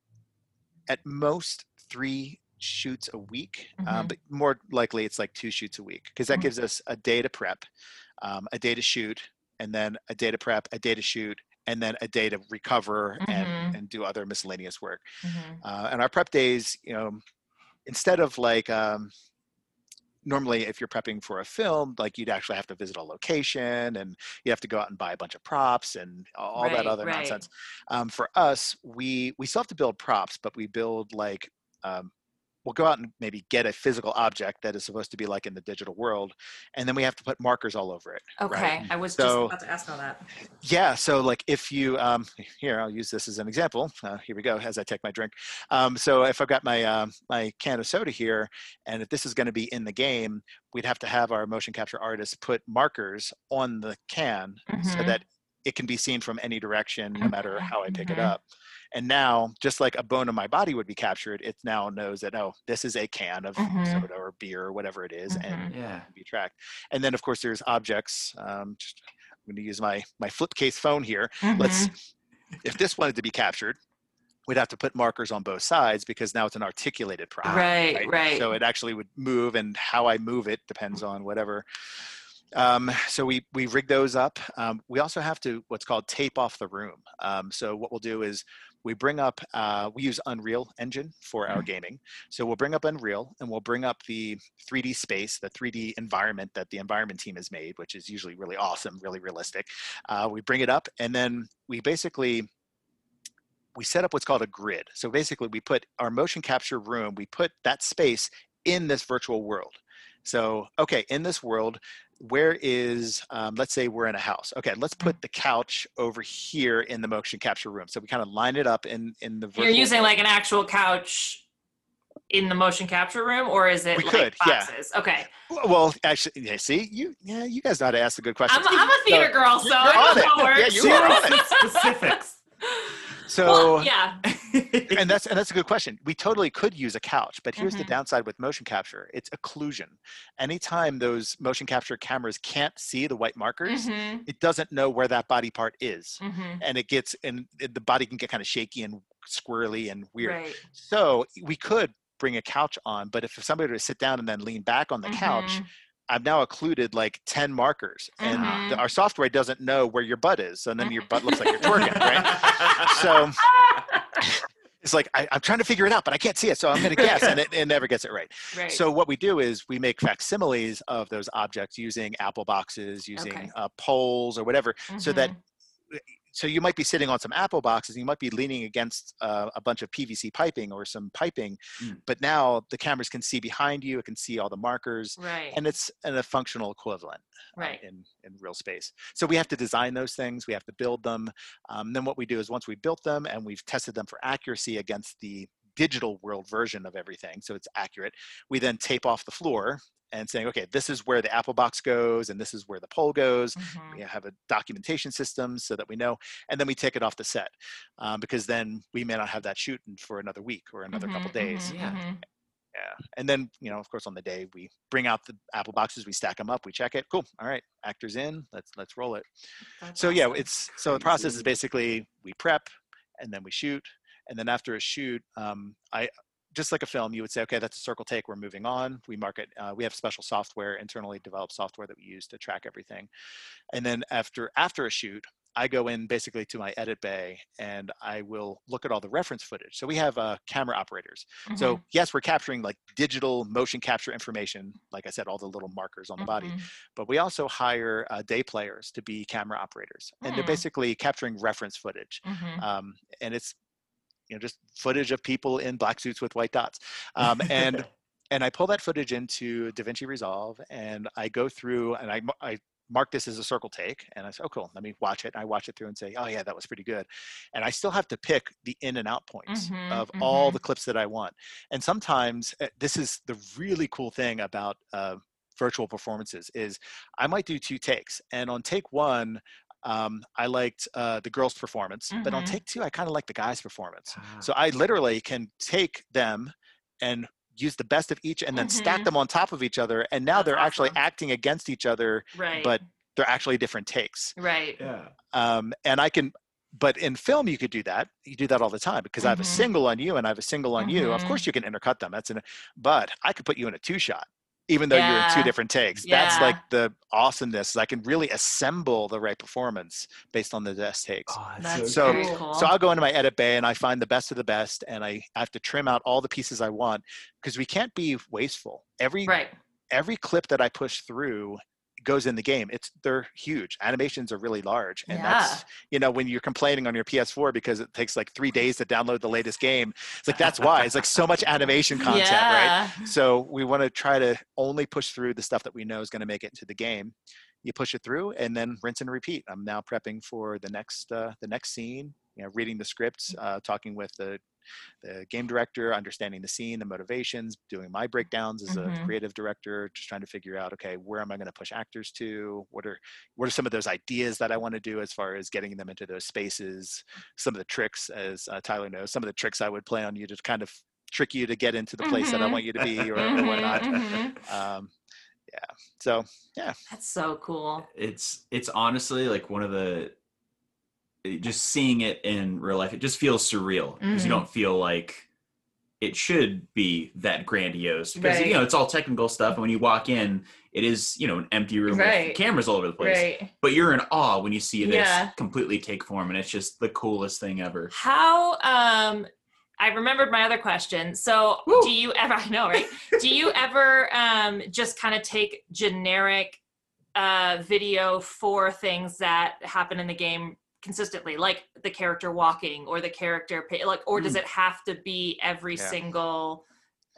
at most three shoots a week, um, Mhm. but more likely it's like two shoots a week because that Mhm. gives us a day to prep, um, a day to shoot, and then a day to prep, a day to shoot, and then a day to recover and, Mhm. and do other miscellaneous work. Mhm. Uh, and our prep days, you know, instead of like um, normally if you're prepping for a film, like you'd actually have to visit a location and you have to go out and buy a bunch of props and all Right, that other right. nonsense. Um, for us, we we still have to build props, but we build like um, we'll go out and maybe get a physical object that is supposed to be like in the digital world, and then we have to put markers all over it. Okay, right? I was So- just about to ask all that. Yeah, so like if you um, here, I'll use this as an example. Uh, here we go as I take my drink. Um, so if I've got my um, my can of soda here, and if this is going to be in the game, we'd have to have our motion capture artist put markers on the can so Mhm. that it can be seen from any direction, no matter how I pick it mhm. up. And now, just like a bone in my body would be captured, it now knows that oh, this is a can of Mhm. soda or beer or whatever it is, and Yeah. can be tracked. And then, of course, there's objects. Um, just, I'm going to use my my flip case phone here. Let's. Mhm. If this wanted to be captured, we'd have to put markers on both sides because now it's an articulated prop. Right, right. So it actually would move, and how I move it depends on whatever. Um, so we we rig those up. Um, we also have to what's called tape off the room. Um, so what we'll do is we bring up uh, we use Unreal Engine for our gaming. So we'll bring up Unreal and we'll bring up the 3D space, the 3D environment that the environment team has made, which is usually really awesome, really realistic. Uh, we bring it up and then we basically we set up what's called a grid. So basically, we put our motion capture room, we put that space in this virtual world. So, okay, in this world, where is, um, let's say we're in a house. Okay, let's put the couch over here in the motion capture room. So we kind of line it up in in the. You're using world. like an actual couch in the motion capture room, or is it We like could, yeah. Okay, Well, actually, yeah, see, you, yeah, you guys know how to ask the good questions. I'm, I'm a theater girl, so you're I on know it. how it Yeah, you are on it. Specifics. *laughs* So, well, yeah, and *laughs* that's and that's a good question. We totally could use a couch, but here's the Mhm. downside with motion capture: it's occlusion. Anytime those motion capture cameras can't see the white markers, Mhm, it doesn't know where that body part is, mhm. and it gets and it- the body can get kind of shaky and squirrely and weird. right. So we could bring a couch on, but if somebody were to sit down and then lean back on the couch, Mhm. I've now occluded like 10 markers and Mhm. the, our software doesn't know where your butt is. So then your butt looks like you're twerking, right? *laughs* So it's like, I, I'm trying to figure it out, but I can't see it. So I'm going to guess and it, *laughs* it never gets it right. right. So what we do is we make facsimiles of those objects using apple boxes, using Okay. uh, poles or whatever. So that Mhm. So you might be sitting on some apple boxes and you might be leaning against uh, a bunch of pvc piping or some piping Mm. but now the cameras can see behind you it can see all the markers right, and it's in a functional equivalent uh, right. in, in real space so we have to design those things we have to build them um, then what we do is once we've built them and we've tested them for accuracy against the digital world version of everything so it's accurate we then tape off the floor and saying okay this is where the apple box goes and this is where the pole goes Mhm. we have a documentation system so that we know and then we take it off the set um, because then we may not have that shoot for another week or another couple Mhm, days mhm, Yeah. mhm. yeah and then you know of course on the day we bring out the apple boxes we stack them up we check it cool all right actors in let's let's roll it That's so yeah it's so the process is basically we prep and then we shoot and then after a shoot um, i just like a film you would say okay that's a circle take we're moving on we market. uh, we have special software internally developed software that we use to track everything and then after after a shoot i go in basically to my edit bay and i will look at all the reference footage so we have uh, camera operators so Mhm, yes we're capturing like digital motion capture information like i said all the little markers on the body mhm. but we also hire uh, day players to be camera operators and they're Hmm. basically capturing reference footage Mhm. um, and it's you know just footage of people in black suits with white dots. Um, and *laughs* and i pull that footage into davinci resolve and i go through and i, I mark this as a circle take and i say oh cool let me watch it. And i watch it through and say oh yeah that was pretty good. And i still have to pick the in and out points Mhm, of all mhm. the clips that i want. And sometimes uh, this is the really cool thing about uh, virtual performances is i might do two takes and on take one um, I liked uh, the girl's performance, but on Mhm. take two, I kind of like the guy's performance. Ah. So I literally can take them and use the best of each and then stack Mhm. them on top of each other. And now That's they're actually acting against each other, right, but they're actually different takes. right. yeah. Um, and I can, but in film you could do that you do that all the time because i have a Mhm. single on you and i have a single on you of course you can intercut them that's an but i could put you in a two shot even though you're in two different takes that's like the awesomeness i can really assemble the right performance based on the best takes Oh, That's So- very cool. so I'll go into my edit bay and I find the best of the best, and I have to trim out all the pieces I want because we can't be wasteful. Every right. every clip that I push through goes in the game. It's they're huge. Animations are really large, and that's you know when you're complaining on your PS4 because it takes like three days to download the latest game. It's like that's why it's like so much animation *laughs* content, right? So we want to try to only push through the stuff that we know is going to make it into the game. You push it through and then rinse and repeat. I'm now prepping for the next uh, the next scene. You know, reading the scripts, uh, talking with the the game director, understanding the scene, the motivations, doing my breakdowns as a Mhm. creative director, just trying to figure out, okay, where am I going to push actors to? What are what are some of those ideas that I want to do as far as getting them into those spaces? Some of the tricks, as uh, Tyler knows, some of the tricks I would play on you to kind of trick you to get into the place that I Mhm. want you to be or, or Mhm, whatnot. mhm. Um, yeah. So yeah. That's so cool. it's it's honestly like one of the just seeing it in real life it just feels surreal because Mhm. you don't feel like it should be that grandiose because Right. you know it's all technical stuff and when you walk in it is you know an empty room Right. with cameras all over the place Right. but you're in awe when you see this Yeah. completely take form and it's just the coolest thing ever How um I remembered my other question. So Woo. do you ever *laughs* I know, right? do you *laughs* ever um just kind of take generic uh video for things that happen in the game consistently like the character walking or the character pa- like or does Mm. it have to be every Yeah. single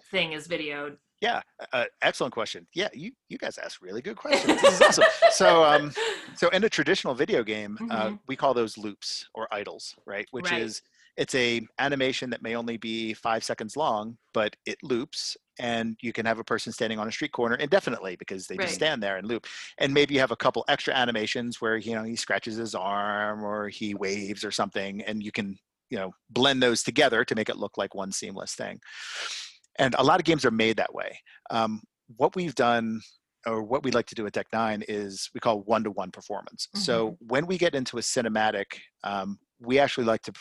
thing is videoed yeah, uh, excellent question. Yeah, you you guys ask really good questions. This is awesome. So *laughs* um, so in a traditional video game, uh, Mhm. we call those loops or idles, right? Which Right. is it's a animation that may only be five seconds long, but it loops, and you can have a person standing on a street corner indefinitely because they Right. just stand there and loop. And maybe you have a couple extra animations where you know he scratches his arm or he waves or something, and you can you know blend those together to make it look like one seamless thing. And a lot of games are made that way. Um, what we've done or what we like to do at Deck Nine is we call one-to-one performance. So when we get into a cinematic, um, we actually like to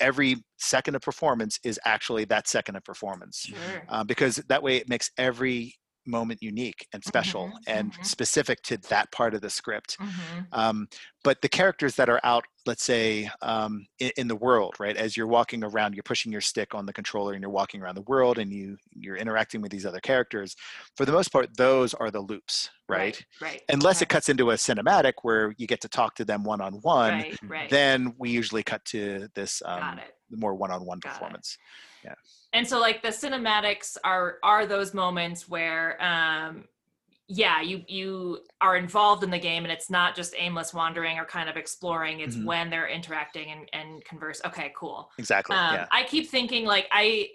every second of performance is actually that second of performance sure. uh, because that way it makes every moment unique and special Mhm, and mhm. specific to that part of the script. Mhm. Um, but the characters that are out, let's say, um, in, in the world, right? As you're walking around, you're pushing your stick on the controller, and you're walking around the world, and you you're interacting with these other characters. For the most part, those are the loops, right? right Unless it cuts into a cinematic where you get to talk to them one on one, right right then we usually cut to this um, more one on one performance. it. And so like the cinematics are are those moments where um yeah you you are involved in the game and it's not just aimless wandering or kind of exploring it's Mhm. when they're interacting and, and converse okay cool Exactly. um yeah. i keep thinking like i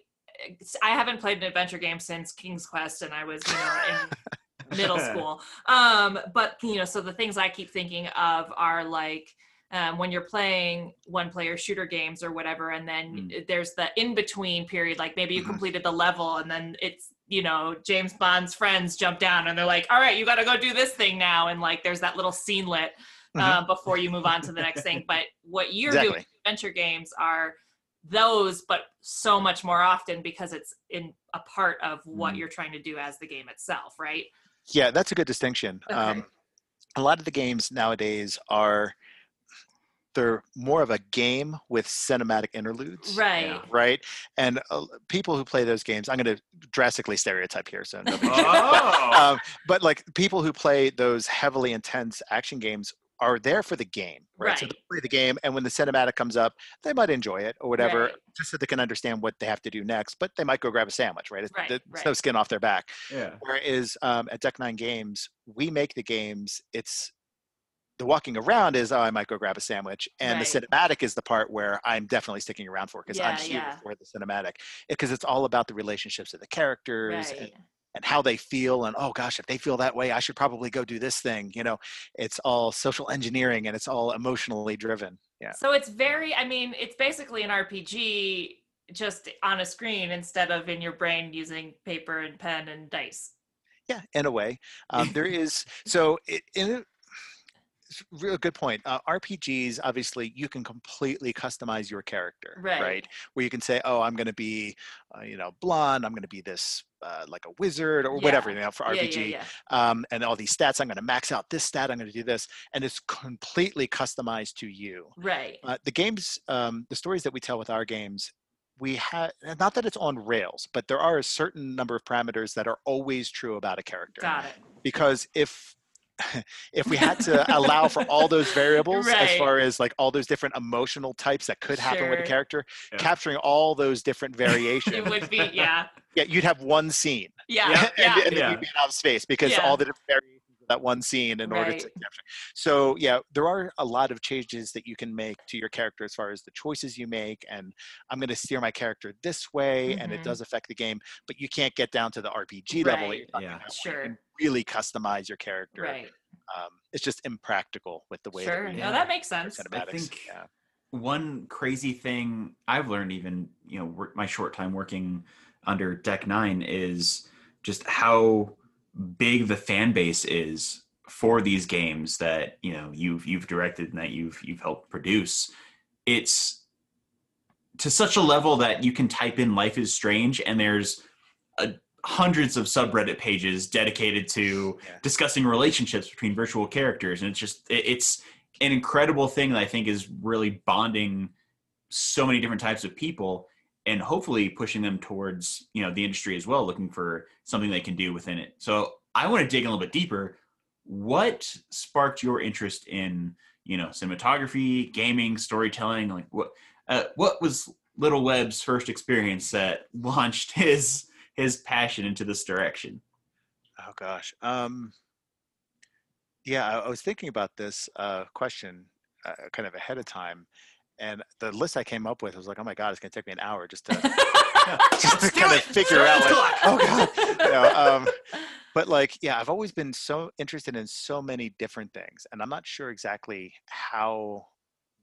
i haven't played an adventure game since king's quest and i was you know in middle *laughs* school um but you know so the things i keep thinking of are like um, when you're playing one player shooter games or whatever and then there's the in between period like maybe you Mhm. completed the level and then it's you know james bond's friends jump down and they're like all right you got to go do this thing now and like there's that little scenelet uh, before you move on to the next thing *laughs* but what you're doing adventure games are those but so much more often because it's in a part of what Mm. you're trying to do as the game itself right Yeah, that's a good distinction. Okay. Um, a lot of the games nowadays are they're more of a game with cinematic interludes. right Yeah. Right. And uh, people who play those games, I'm going to drastically stereotype here. So, no big deal. oh um, but like people who play those heavily intense action games are there for the game, right? So they play the game, and when the cinematic comes up, they might enjoy it or whatever, Right. just so they can understand what they have to do next. But they might go grab a sandwich, right? It's, Right, it's right. no skin off their back. yeah Whereas um, at Deck Nine Games, we make the games. It's the walking around is oh, I might go grab a sandwich, and Right. the cinematic is the part where I'm definitely sticking around for because I'm here yeah. for the cinematic because it's all about the relationships of the characters and, right and how they feel and oh gosh if they feel that way I should probably go do this thing. You know, it's all social engineering and it's all emotionally driven. Yeah, so it's very i mean it's basically an rpg just on a screen instead of in your brain using paper and pen and dice yeah, in a way, um, there *laughs* is so it, in it- real good point. Uh, RPGs, obviously, you can completely customize your character, Right. Where you can say, "Oh, I'm going to be, uh, you know, blonde. I'm going to be this, uh, like a wizard, or whatever." You know, for Yeah, RPG, yeah, Um, and all these stats. I'm going to max out this stat. I'm going to do this, and it's completely customized to you. Right. Uh, the games, um, the stories that we tell with our games, we have not that it's on rails, but there are a certain number of parameters that are always true about a character. Got it. Because if *laughs* if we had to allow for all those *laughs* variables as far as like all those different emotional types that could happen with a character, Yeah. capturing all those different *laughs* variations. It would be, yeah. yeah, you'd have one scene. Yeah. Yeah, Yeah. and, and then Yeah. you'd be out of space because Yeah. all the different variations of that one scene in order to Right. capture. So yeah, there are a lot of changes that you can make to your character as far as the choices you make. And I'm going to steer my character this way, and it Mhm. does affect the game. But you can't get down to the RPG level. Right. you're Yeah. Sure. You can really customize your character. Right. Um, it's just impractical with the way Sure. that we No, that makes sense. cinematics. think- yeah. one crazy thing I've learned, even you know, my short time working under Deck Nine, is just how big the fan base is for these games that you know you've you've directed and that you've you've helped produce. It's to such a level that you can type in "Life is Strange" and there's a, hundreds of subreddit pages dedicated to Yeah. discussing relationships between virtual characters, and it's just it, it's an incredible thing that I think is really bonding so many different types of people and hopefully pushing them towards you know the industry as well looking for something they can do within it. So i want to dig a little bit deeper. What sparked your interest in you know cinematography gaming storytelling? Like what uh, what was little webb's first experience that *laughs* launched his his passion into this direction? Oh gosh. Um, yeah, I, I was thinking about this uh, question uh, kind of ahead of time, and the list I came up with was like, oh my god, it's going to take me an hour just to *laughs* just to kind of figure out. Like, oh god. You know, um, *laughs* but like, yeah, I've always been so interested in so many different things, and I'm not sure exactly how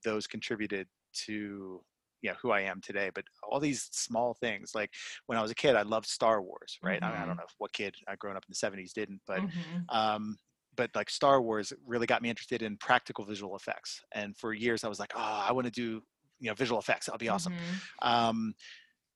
those contributed to you know who I am today. But all these small things, like when I was a kid, I loved Star Wars. Right? I, mean, I don't know what kid I growing up in the '70s didn't, but Mhm. um, but like Star Wars really got me interested in practical visual effects. And for years, I was like, oh, I want to do you know visual effects. That'll be awesome. Mhm. Um,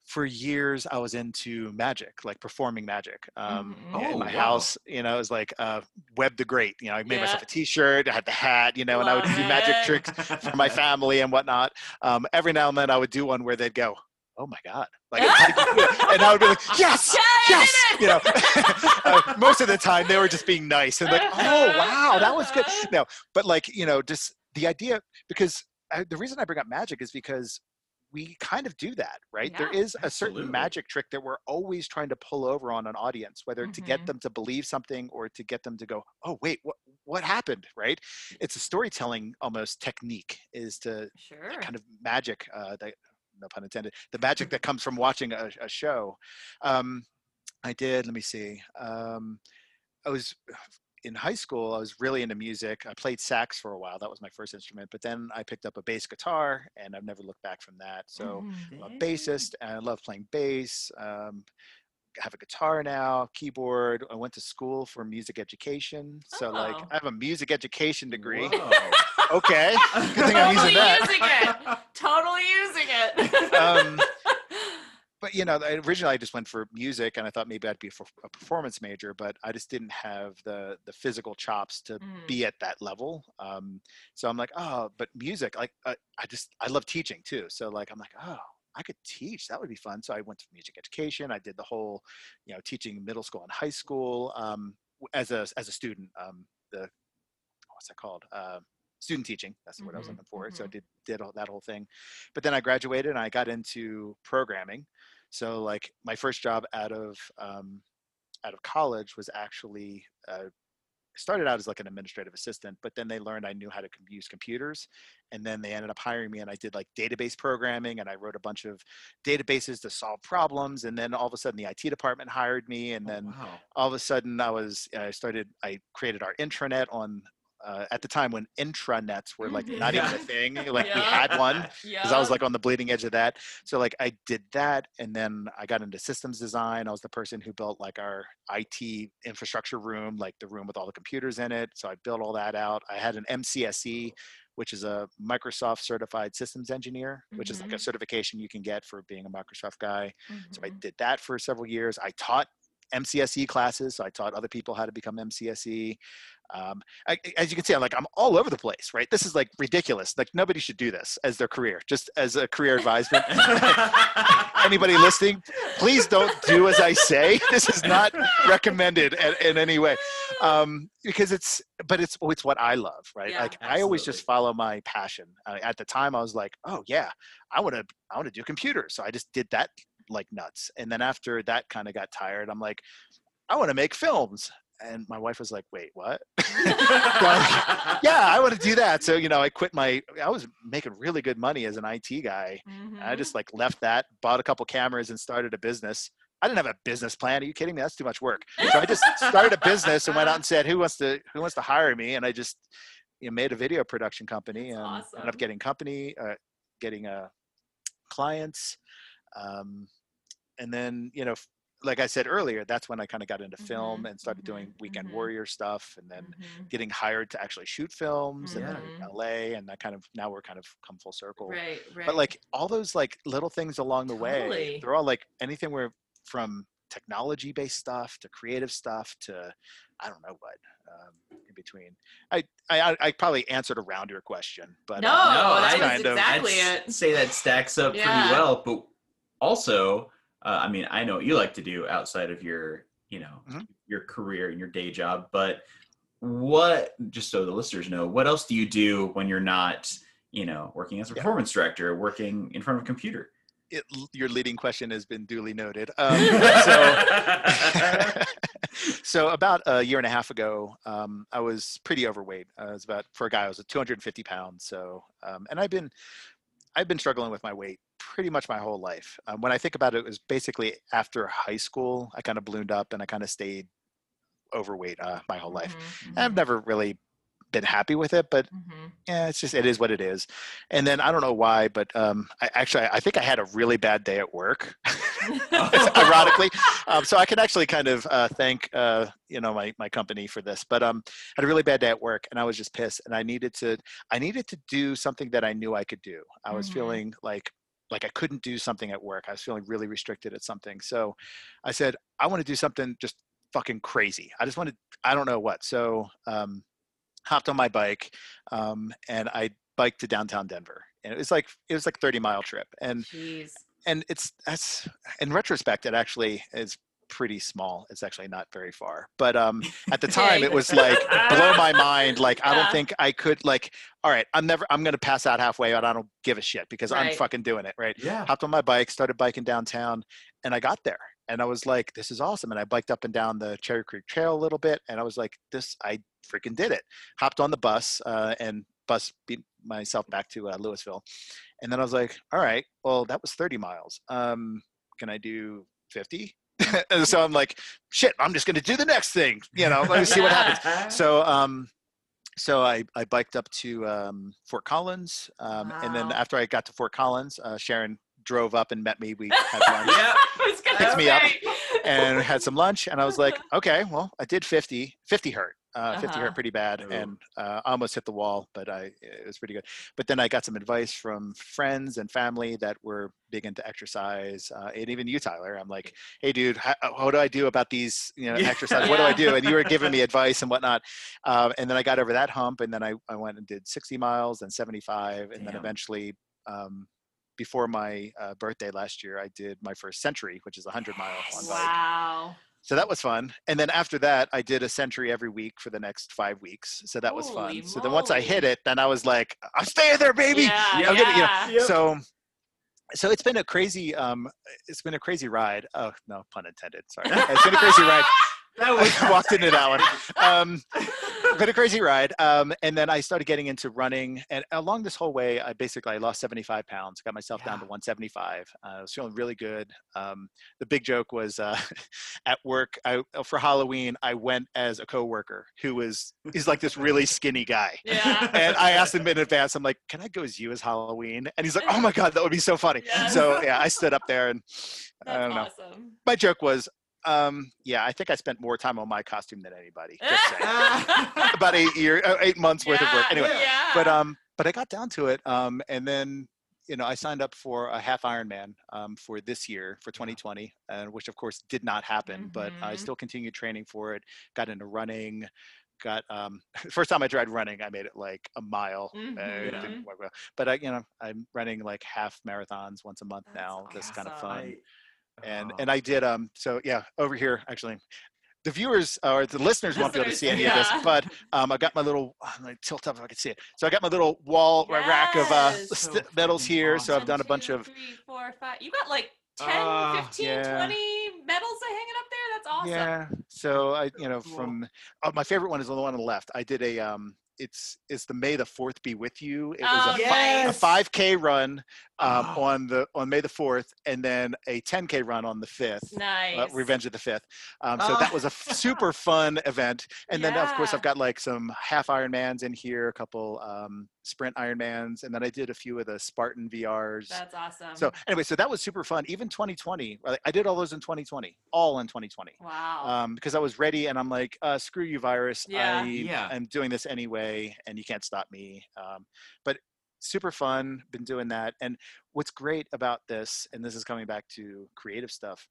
for years, I was into magic, like performing magic. Um, Mhm. in Oh, my wow. house, you know, it was like uh, Webb the Great. You know, I made myself a T-shirt, I had the hat, you know, and I would Love do magic tricks for my *laughs* family and whatnot. Um, every now and then, I would do one where they'd go, "Oh my god!" Like, how did you do it?" and I would be like, *laughs* "Yes, yes!" You know, *laughs* *laughs* uh, most of the time they were just being nice and like, "Oh wow, that was good." No, but like you know, just the idea because I, the reason I bring up magic is because we kind of do that, right? there Yeah, is a certain magic trick that we're always trying to pull over on an audience, whether to get Mhm. them to believe something or to get them to go, "Oh wait, what what happened?" Right? It's a storytelling almost technique is to Sure. kind of magic uh, that no pun intended the magic that comes from watching a, a show. Um, i did let me see um, i was in high school i was really into music. I played sax for a while that was my first instrument but then i picked up a bass guitar and i've never looked back from that. So Mhm. I'm a bassist and i love playing bass um, have a guitar now keyboard i went to school for music education so like Oh. i have a music education degree okay *laughs* good thing i'm Totally using that using it. Totally using it. Um, *laughs* but you know, originally I just went for music, and I thought maybe I'd be for a performance major, but I just didn't have the the physical chops to Mm. be at that level. Um, so I'm like, oh, but music, like I, I just I love teaching too. So like I'm like, oh, I could teach. That would be fun. So I went to music education. I did the whole, you know, teaching middle school and high school um, as a as a student. Um, the what's that called? Uh, student teaching. That's the word I was Mhm, looking for. So I mhm. did did all, that whole thing. But then I graduated and I got into programming. So like my first job out of um, out of college was actually uh, started out as like an administrative assistant, but then they learned I knew how to com- use computers, and then they ended up hiring me, and I did like database programming, and I wrote a bunch of databases to solve problems, and then all of a sudden the IT department hired me, and Oh, then wow. all of a sudden I was I started I created our intranet on uh, at the time when intranets were like not even a *laughs* thing. Like we had one because I was like on the bleeding edge of that. So like I did that, and then I got into systems design. I was the person who built like our IT infrastructure room, like the room with all the computers in it. So I built all that out. I had an MCSE, which is a Microsoft certified systems engineer, which is like a Mhm. certification you can get for being a Microsoft guy. So I Mhm. did that for several years. I taught MCSE classes, so I taught other people how to become MCSE. Um, I, as you can see, I'm like I'm all over the place, right? This is like ridiculous. Like nobody should do this as their career, just as a career advisement. *laughs* Anybody listening, please don't do as I say. *laughs* This is not recommended in, in any way, um, because it's but it's it's what I love, right? Yeah. like I always just follow my passion. Uh, at the time, I was like, oh yeah, I want to I want to do computers, so I just did that like nuts. And then after that kind of got tired, I'm like, I want to make films. And my wife was like, wait, what? *laughs* *laughs* yeah, I want to do that. So, you know, I quit my, I was making really good money as an IT guy. And I just like left that, bought a couple cameras and started a business. I didn't have a business plan. Are you kidding me? That's too much work. So I just started a business and went out and said, who wants to, who wants to hire me? And I just, you know, made a video production company That's and ended awesome. up getting company, uh, getting uh, clients. Um, and then, you know, like I said earlier, that's when I kind of got into film Mhm, and started mhm, doing Weekend mhm. Warrior stuff and then Mhm. getting hired to actually shoot films and then Mhm. in LA and that kind of now we're kind of come full circle. Right, right. But like all those like little things along the way, they're all like anything where from technology based stuff to creative stuff to I don't know what um, in between. I, I I probably answered around your question, but No, uh, that that's was kind of- exactly I'd it. Say that stacks up Yeah. pretty well, but also, uh, I mean, I know what you like to do outside of your, you know, Mhm. your career and your day job, but what? Just so the listeners know, what else do you do when you're not, you know, working as a Yeah. performance director, working in front of a computer? it, your leading question has been duly noted. *laughs* Um, so, *laughs* so about a year and a half ago, um, I was pretty overweight. I was about for a guy, I was at 250 pounds. So, um, and I've been, I've been struggling with my weight pretty much my whole life. Um, when I think about it, it was basically after high school, I kind of ballooned up and I kind of stayed overweight uh, my whole life. Mhm, And I've never really been happy with it, but mhm. yeah, it's just it is what it is. And then I don't know why, but um, I actually I think I had a really bad day at work, *laughs* *laughs* ironically. Um, so I can actually kind of uh, thank uh, you know my my company for this. But um, I had a really bad day at work, and I was just pissed, and I needed to I needed to do something that I knew I could do. I was Mhm. feeling like like I couldn't do something at work. I was feeling really restricted at something. So I said I want to do something just fucking crazy. I just wanted I don't know what. So um, hopped on my bike um, and I biked to downtown Denver. And it was like it was like 30 mile trip. And Jeez. and it's that's in retrospect it actually is pretty small. It's actually not very far. But um at the *laughs* time it was like blow my mind. Like I don't think I could like all right, I'm never I'm gonna pass out halfway but I don't give a shit because I'm fucking doing it, right? yeah. hopped on my bike, started biking downtown, and I got there. And I was like, this is awesome. And I biked up and down the Cherry Creek Trail a little bit. And I was like, this, I freaking did it. Hopped on the bus uh, and bus beat myself back to uh, Louisville. And then I was like, all right, well, that was 30 miles. Um, can I do 50? *laughs* and so I'm like, shit, I'm just going to do the next thing. You know, let me see what happens. *laughs* So um so i i biked up to um fort collins um and then after i got to fort collins uh sharon drove up and met me. We had *laughs* lunch. Yeah. I was gonna Picked me up and had some lunch and i was like okay well i did 50 50 hurt uh, 50 Uh-huh. hurt pretty bad Ooh. and uh, almost hit the wall but i it was pretty good but then i got some advice from friends and family that were big into exercise uh, and even you tyler i'm like hey dude how, what do i do about these you know Yeah. *laughs* exercise what do i do and you were giving me *laughs* advice and whatnot um, and then i got over that hump and then i, I went and did 60 miles and 75 and then eventually um, before my uh, birthday last year i did my first century which is 100 miles on bike Wow. So that was fun. And then after that, I did a century every week for the next five weeks. So that was Holy fun. So then once I hit it, then I was like, I'm staying there, baby. Yeah. Yeah, gonna- you know. Yep. So so it's been a crazy um it's been a crazy ride. Oh no pun intended. Sorry. It's been a crazy ride. *laughs* That was *laughs* walked into that one. Um, *laughs* been a crazy ride. Um, and then I started getting into running, and along this whole way, I basically I lost 75 pounds, got myself down to 175. Uh, I was feeling really good. Um, the big joke was uh, *laughs* at work. I for Halloween I went as a coworker who was he's like this really skinny guy. Yeah. And I asked him in advance, I'm like, can I go as you as Halloween? And he's like, oh my God, that would be so funny. So yeah, I stood up there and I don't know. awesome. My joke was, um, yeah, I think I spent more time on my costume than anybody. Just. *laughs* About eight year, uh, eight months worth of work. Anyway, yeah. but um, but I got down to it. Um, and then you know I signed up for a half Ironman um, for this year for 2020, and which of course did not happen. But I Mhm. still continued training for it. Got into running. Got um, *laughs* first time I tried running, I made it like a mile. Uh, it Mhm. didn't work well. But I, you know, I'm running like half marathons once a month That's now. That's kind of awesome. fun and Oh. and I did um so yeah over here actually the viewers or the listeners won't be able to see any of this but um I got my little I'm gonna tilt up if I can see it so I got my little wall uh, rack of uh Yes. st- medals freaking here so I've done a bunch of three, four, five. You got like 10, Ah, 15, yeah. 20 medals hanging up there. That's awesome. yeah so I you know Cool. from oh, my favorite one is the one on the left I did a um it's it's the May the Fourth be with you. It was Oh, a, Yes. fi- a 5K run um, Oh. on the on May the Fourth, and then a 10K run on the fifth. Nice. uh, Revenge of the Fifth. Um, so that Oh. was a f- super fun event. And then, of course, I've got like some half Ironmans in here, a couple um, sprint Ironmans, and then I did a few of the Spartan VRs. That's awesome. so anyway, so that was super fun. Even 2020, I did all those in 2020, all in 2020. wow. Um, because I was ready, and I'm like, uh, screw you, virus. Yeah. I Yeah. am doing this anyway, and you can't stop me. Um, but super fun. Been doing that, and what's great about this, and this is coming back to creative stuff.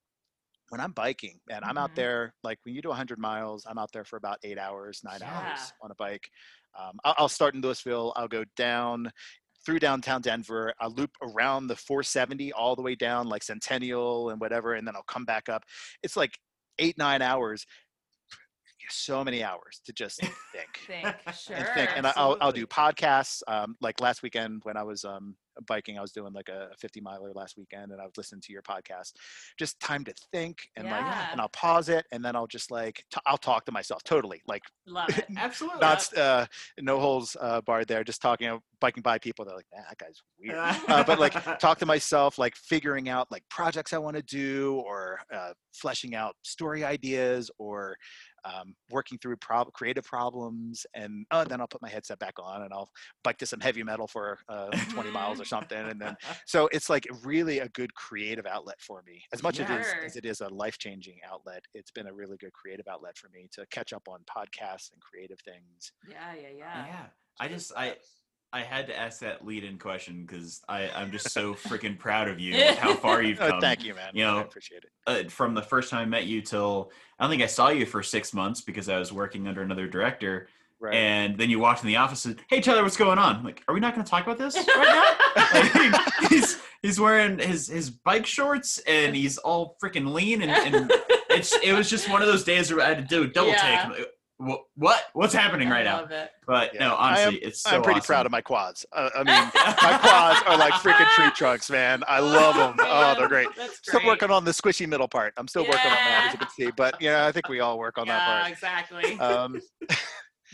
When I'm biking, and I'm out Mhm. there, like when you do 100 miles, I'm out there for about eight hours, nine Yeah. hours on a bike. Um, I'll, I'll start in Louisville. I'll go down through downtown Denver. I'll loop around the 470 all the way down like Centennial and whatever, and then I'll come back up. It's like eight, nine hours. So many hours to just *laughs* think. think. Sure. and think. And I'll, I'll do podcasts. Um, like last weekend when I was um, biking, I was doing like a 50 miler last weekend and I was listening to your podcast. Just time to think and like, and I'll pause it and then I'll just like, t- I'll talk to myself totally. Like Love it. *laughs* Absolutely. not, uh, no holes uh, barred there, just talking, uh, biking by people. They're like, that guy's weird. uh, but like *laughs* talk to myself, like figuring out like projects I want to do or uh, fleshing out story ideas or um, working through prob- creative problems. And uh, then I'll put my headset back on and I'll bike to some heavy metal for uh, 20 miles *laughs* or *laughs* something. And then, so it's like really a good creative outlet for me. As much as, it is, as it is a life changing outlet, it's been a really good creative outlet for me to catch up on podcasts and creative things. Yeah, yeah, yeah. yeah. I just I I had to ask that lead in question because I I'm just so *laughs* freaking proud of you with how far you've Oh, come. thank you, man. you I know, appreciate it. uh, from the first time I met you till I don't think I saw you for six months because I was working under another director. Right. And then you walked in the office and, hey, Tyler, what's going on? I'm like, are we not going to talk about this *laughs* right now? Like, *laughs* he's he's wearing his his bike shorts and he's all freaking lean and, and *laughs* it's it was just one of those days where I had to do a double take. Yeah. I'm like, what what's happening right I now? it. But Yeah. no, I am- honestly, it's so I'm pretty awesome. proud of my quads. Uh, I mean, my quads are like freaking tree trunks, man. I love them. Oh, they're great. That's Still working on the squishy middle part. I'm still working on that, as you can see. But yeah, I think we all work on yeah, that exactly. part. Um,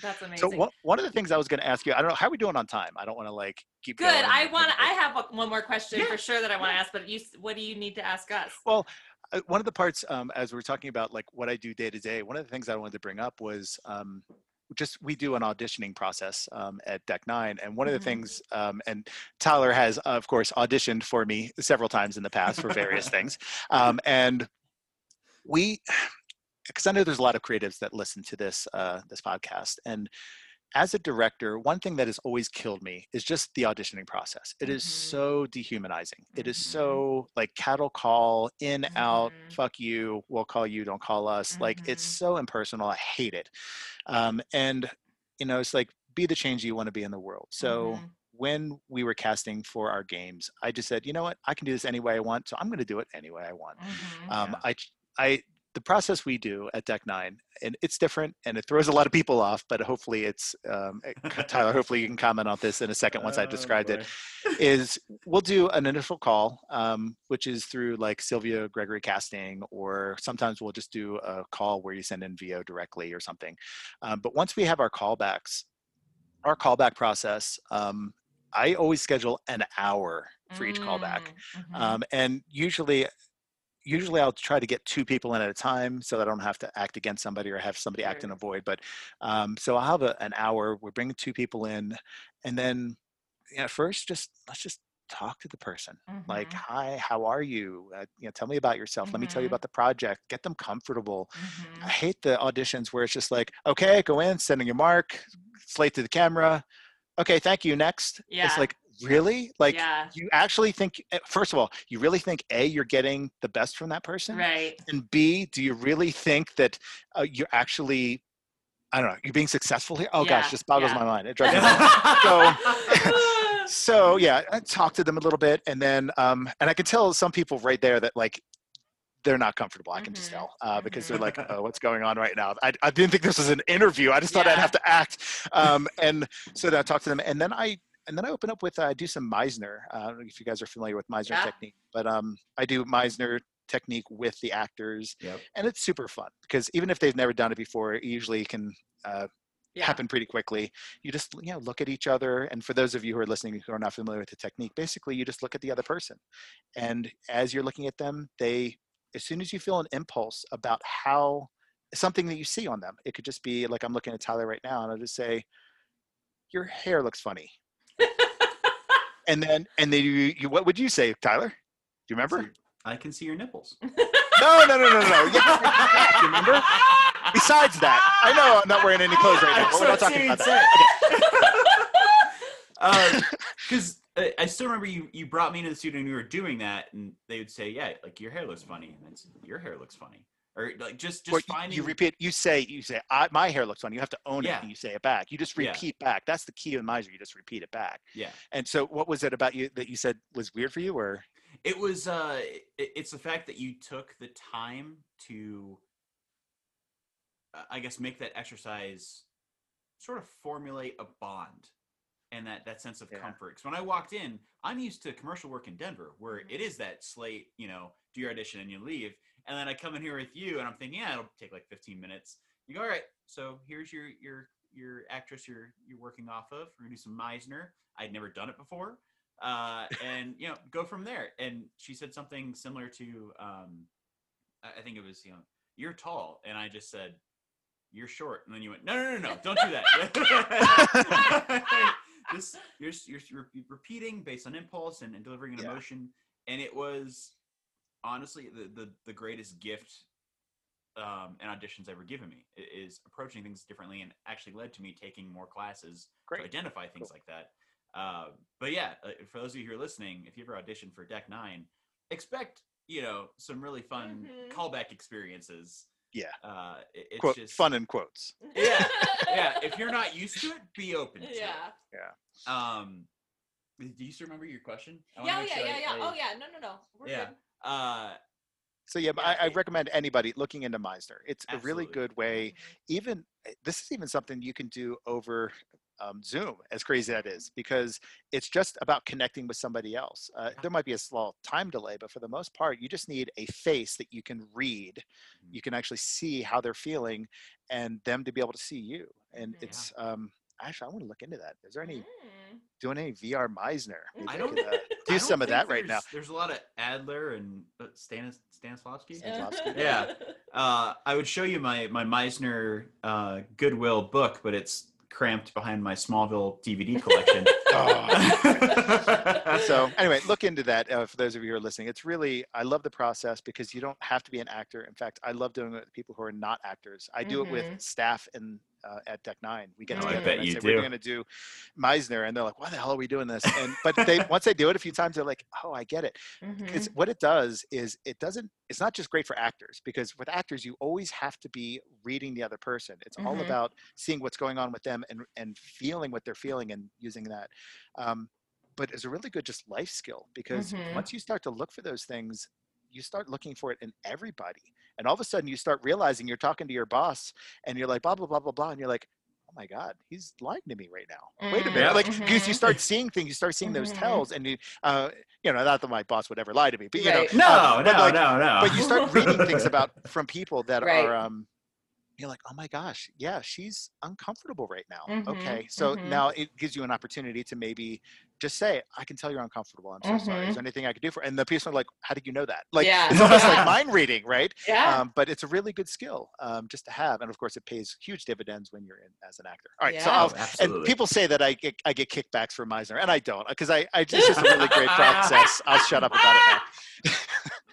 That's amazing. so one, one of the things I was going to ask you, I don't know how are we doing on time. I don't want to like keep. Good. going I want. I have a- one more question Yeah, for sure that I want to yeah. ask. But you, what do you need to ask us? Well, uh, one of the parts um, as we're talking about like what I do day to day, one of the things I wanted to bring up was um, just we do an auditioning process um, at Deck Nine, and one of the Mhm. things, um, and Tyler has of course auditioned for me several times in the past for various *laughs* things, um, and we, because I know there's a lot of creatives that listen to this uh, this podcast, and as a director, one thing that has always killed me is just the auditioning process. It is Mhm. so dehumanizing. It is Mhm. so like cattle call, in, out, Mhm. fuck you, we'll call you, don't call us. Like it's Mhm. so impersonal. I hate it. Um, and, you know, it's like be the change you want to be in the world. So Mhm. when we were casting for our games, I just said, you know what, I can do this any way I want. So I'm going to do it any way I want um, Yeah. I, I the process we do at Deck Nine, and it's different, and it throws a lot of people off. But hopefully, it's um, *laughs* Tyler. Hopefully, you can comment on this in a second once I Oh, described it. boy. Is we'll do an initial call, um, which is through like Sylvia Gregory casting, or sometimes we'll just do a call where you send in VO directly or something. Um, but once we have our callbacks, our callback process, um, I always schedule an hour for each callback. Mm, mhm. Um, and usually, usually I'll try to get two people in at a time so that I don't have to act against somebody or have somebody act in a void. But um, so I'll have a, an hour. We're bringing two people in, and then you know, first, just let's just talk to the person. Like, Mhm, hi, how are you? Uh, you know, tell me about yourself. Let me tell you Mhm. about the project. Get them comfortable. mhm. I hate the auditions where it's just like, okay, go in, sending your mark, slate to the camera. Okay, thank you. Next. Yeah. It's like, really? Like, yeah, you actually think, eh, first of all, you really think A, you're getting the best from that person? right. And B, do you really think that uh, you're actually, I don't know, you're being successful here? Oh Yeah, gosh, this boggles yeah. my mind. It drives me nuts. so *laughs* *laughs* yeah i talk to them a little bit and then um and i can tell some people right there that like they're not comfortable i can just Mhm, tell uh, because they're like mhm. oh what's going on right now I, I didn't think this was an interview i just thought i'd have to act um *laughs* and so then i talk to them and then i and then i open up with uh, i do some meisner uh, i don't know if you guys are familiar with meisner Yeah. technique but um i do meisner technique with the actors Yep. and it's super fun because even if they've never done it before it usually can uh, yeah. happen pretty quickly. You just you know look at each other, and for those of you who are listening who are not familiar with the technique, basically you just look at the other person, and as you're looking at them, they as soon as you feel an impulse about how something that you see on them, it could just be like I'm looking at Tyler right now, and I'll just say, "Your hair looks funny," and then and then you, you what would you say, Tyler? Do you remember? I can see your nipples. *laughs* No, no, no, no, no. *laughs* Yeah, you remember? Besides that, I know I'm not wearing any clothes right now, but we're not talking about that. Because *laughs* um, I I still remember you you brought me into the studio and we were doing that, and they would say, "Yeah, like your hair looks funny," and I'd "Your hair looks funny," or like just just Or you- finding. you repeat you say you say I, my hair looks funny you have to own it and you say it back you just Yeah. repeat back that's the key in Meisner you just repeat it back yeah, and so what was it about you that you said was weird for you or it was. uh it, It's the fact that you took the time to, uh, I guess, make that exercise sort of formulate a bond and that that sense of Yeah. comfort. Because when I walked in, I'm used to commercial work in Denver, where it is that slate, you know, do your audition and you leave, and then I come in here with you, and I'm thinking, yeah, it'll take like 15 minutes. You go, all right, so here's your your your actress you're you're working off of. We're gonna do some Meisner. I'd never done it before, uh, and you know, go from there. And she said something similar to, um, I think it was, you know, you're tall, and I just said, you're short, and then you went, no, no, no, no, don't do that. *laughs* this you're, you're you're repeating based on impulse and, and delivering an Yeah. emotion, and it was honestly the the, the greatest gift um, and auditions ever given me is approaching things differently and actually led to me taking more classes Great. to identify things Cool. like that. Uh, but yeah, uh, for those of you who are listening, if you ever audition for Deck Nine, expect you know some really fun Mhm. callback experiences. Yeah. uh, it- it's quote just fun in quotes Yeah, yeah. *laughs* If you're not used to it, be open. To yeah. It. Um, do you still remember your question? I Yeah, oh, yeah, sure yeah, I- yeah. I- Oh, yeah. No, no, no. We're Yeah. good. Uh, so yeah, Yeah, I, I recommend anybody looking into meisner it's a really good way even eh, this is even something you can do over um, Zoom, as crazy that is, because it's just about connecting with somebody else. Uh, Yeah. there might be a small time delay, but for the most part, you just need a face that you can read. Mhm. You can actually see how they're feeling, and them to be able to see you. And Mhm. it's um, actually, I want to look into that. Is there any Mm. doing any VR Meisner? Maybe I don't- could, uh, *laughs* I do don't some of that right now. there's- a lot of Adler and uh, Stanis, Stanislavski. Stanislavski. Yeah. Uh, I would show you my my Meisner uh, Goodwill book, but it's cramped behind my Smallville DVD collection. *laughs* *laughs* so anyway look into that uh, for those of you who are listening it's really i love the process because you don't have to be an actor in fact i love doing it with people who are not actors i do it Mhm. with staff in uh, at deck nine we get Oh, together and say do. we're going to do meisner and they're like why the hell are we doing this and but they *laughs* once they do it a few times they're like oh i get it Mhm. what it does is it doesn't it's not just great for actors because with actors you always have to be reading the other person it's all Mhm. about seeing what's going on with them and and feeling what they're feeling and using that um, but it's a really good just life skill because Mhm. once you start to look for those things you start looking for it in everybody and all of a sudden you start realizing you're talking to your boss and you're like blah blah blah blah blah and you're like oh my god he's lying to me right now wait a minute like because you mhm. start seeing things you start seeing those Mhm. tells and you uh you know not that my boss would ever lie to me but you know No, uh, no, like, no, no. but you start reading things about *laughs* from people that Right. are um you're like oh my gosh yeah she's uncomfortable right now Mhm, okay so mhm. now it gives you an opportunity to maybe just say i can tell you're uncomfortable i'm so sorry Mhm. is there anything i could do for and the person are like how did you know that like Yeah. it's almost Yeah. like mind *laughs* reading right Yeah. um, but it's a really good skill um, just to have and of course it pays huge dividends when you're in as an actor all right so I'll, Oh, and people say that I get I get kickbacks from Meisner, and I don't because I, I *laughs* just, it's just a really great process. I'll shut up about it now. *laughs*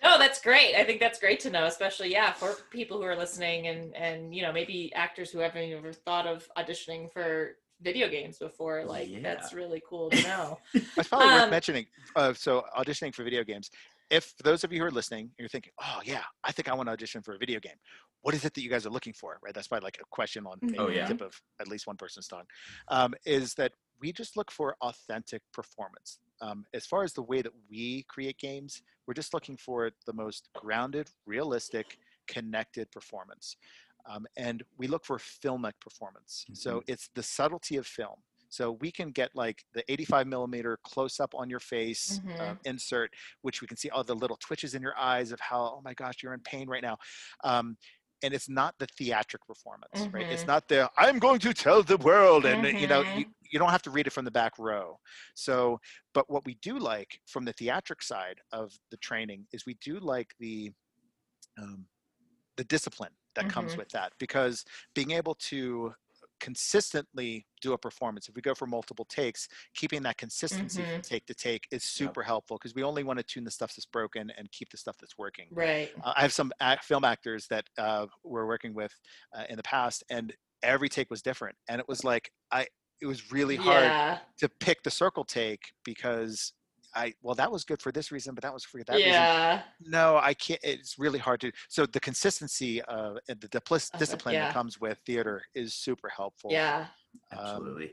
No, that's great. I think that's great to know, especially yeah, for people who are listening and and you know maybe actors who haven't ever thought of auditioning for video games before. Like that's really cool to know. *laughs* that's probably Um, worth mentioning. Uh, so auditioning for video games. If for those of you who are listening, you're thinking, "Oh yeah, I think I want to audition for a video game." What is it that you guys are looking for? Right? That's probably like a question on Mhm. Oh, the yeah. tip of at least one person's tongue. Um, is that we just look for authentic performance. Um, as far as the way that we create games, we're just looking for the most grounded, realistic, connected performance. Um, and we look for filmic performance. So it's the subtlety of film. So we can get like the 85 millimeter close up on your face um, insert, which we can see all the little twitches in your eyes of how, oh my gosh, you're in pain right now. Um, and it's not the theatric performance, right? It's Mhm. not the I'm going to tell the world, and you know, you, Mhm. you don't have to read it from the back row. So, but what we do like from the theatric side of the training is we do like the um, the discipline that comes Mhm. with that because being able to consistently do a performance if we go for multiple takes keeping that consistency from Mhm. take to take is super helpful because we only want to tune the stuff that's broken and keep the stuff that's working Right. uh, I have some act, film actors that uh, we're working with uh, in the past, and every take was different. And it was like I, it was really hard Yeah. to pick the circle take because I, well, that was good for this reason, but that was for that reason. Yeah. No, I can't. It's really hard to. So the consistency of and the diplis- Of it, discipline yeah. that comes with theater is super helpful. Yeah. Um, Absolutely.